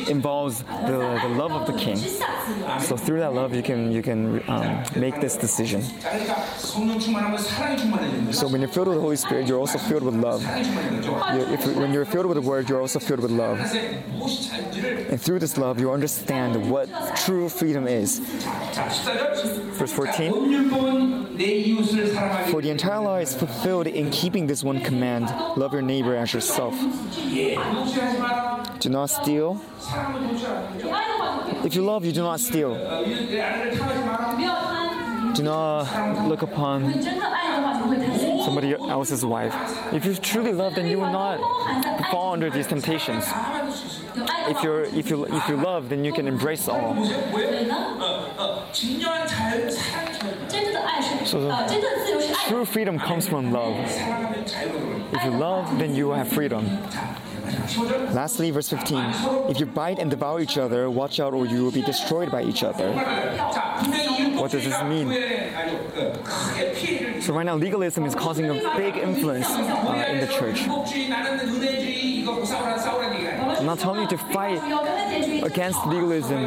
involves the, the love of the king. So through that love, you can you can um, make this decision. So when you're filled with the Holy Spirit, you're also filled with love. You're, if, when you're filled with the Word, you're also filled with love. And through this love, you understand what true freedom is. Verse 14. For the entire law is fulfilled in keeping this one command love your neighbor as yourself. Do not steal. If you love, you do not steal. Do not look upon somebody else's wife. If you truly love, then you will not fall under these temptations if you're if you if you love, then you can embrace all. So true freedom comes from love. If you love, then you will have freedom. Lastly, verse 15 If you bite and devour each other, watch out or you will be destroyed by each other. What does this mean? So, right now, legalism is causing a big influence uh, in the church and not only to fight against legalism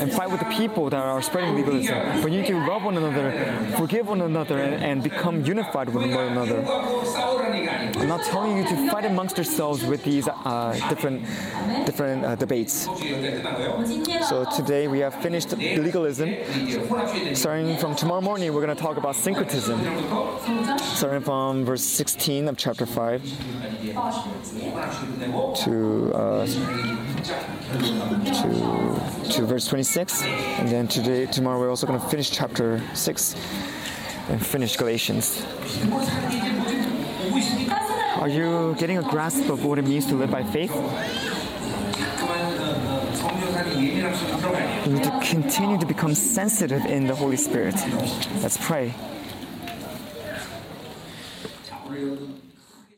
and fight with the people that are spreading legalism, but you need to love one another, forgive one another, and, and become unified with one another. I'm not telling you to fight amongst yourselves with these uh, different different uh, debates. So today we have finished legalism. Starting from tomorrow morning, we're going to talk about syncretism. Starting from verse 16 of chapter 5 to uh, to to verse 26, and then today tomorrow we're also going to finish chapter six and finish Galatians. Are you getting a grasp of what it means to live by faith? We need to continue to become sensitive in the Holy Spirit. Let's pray.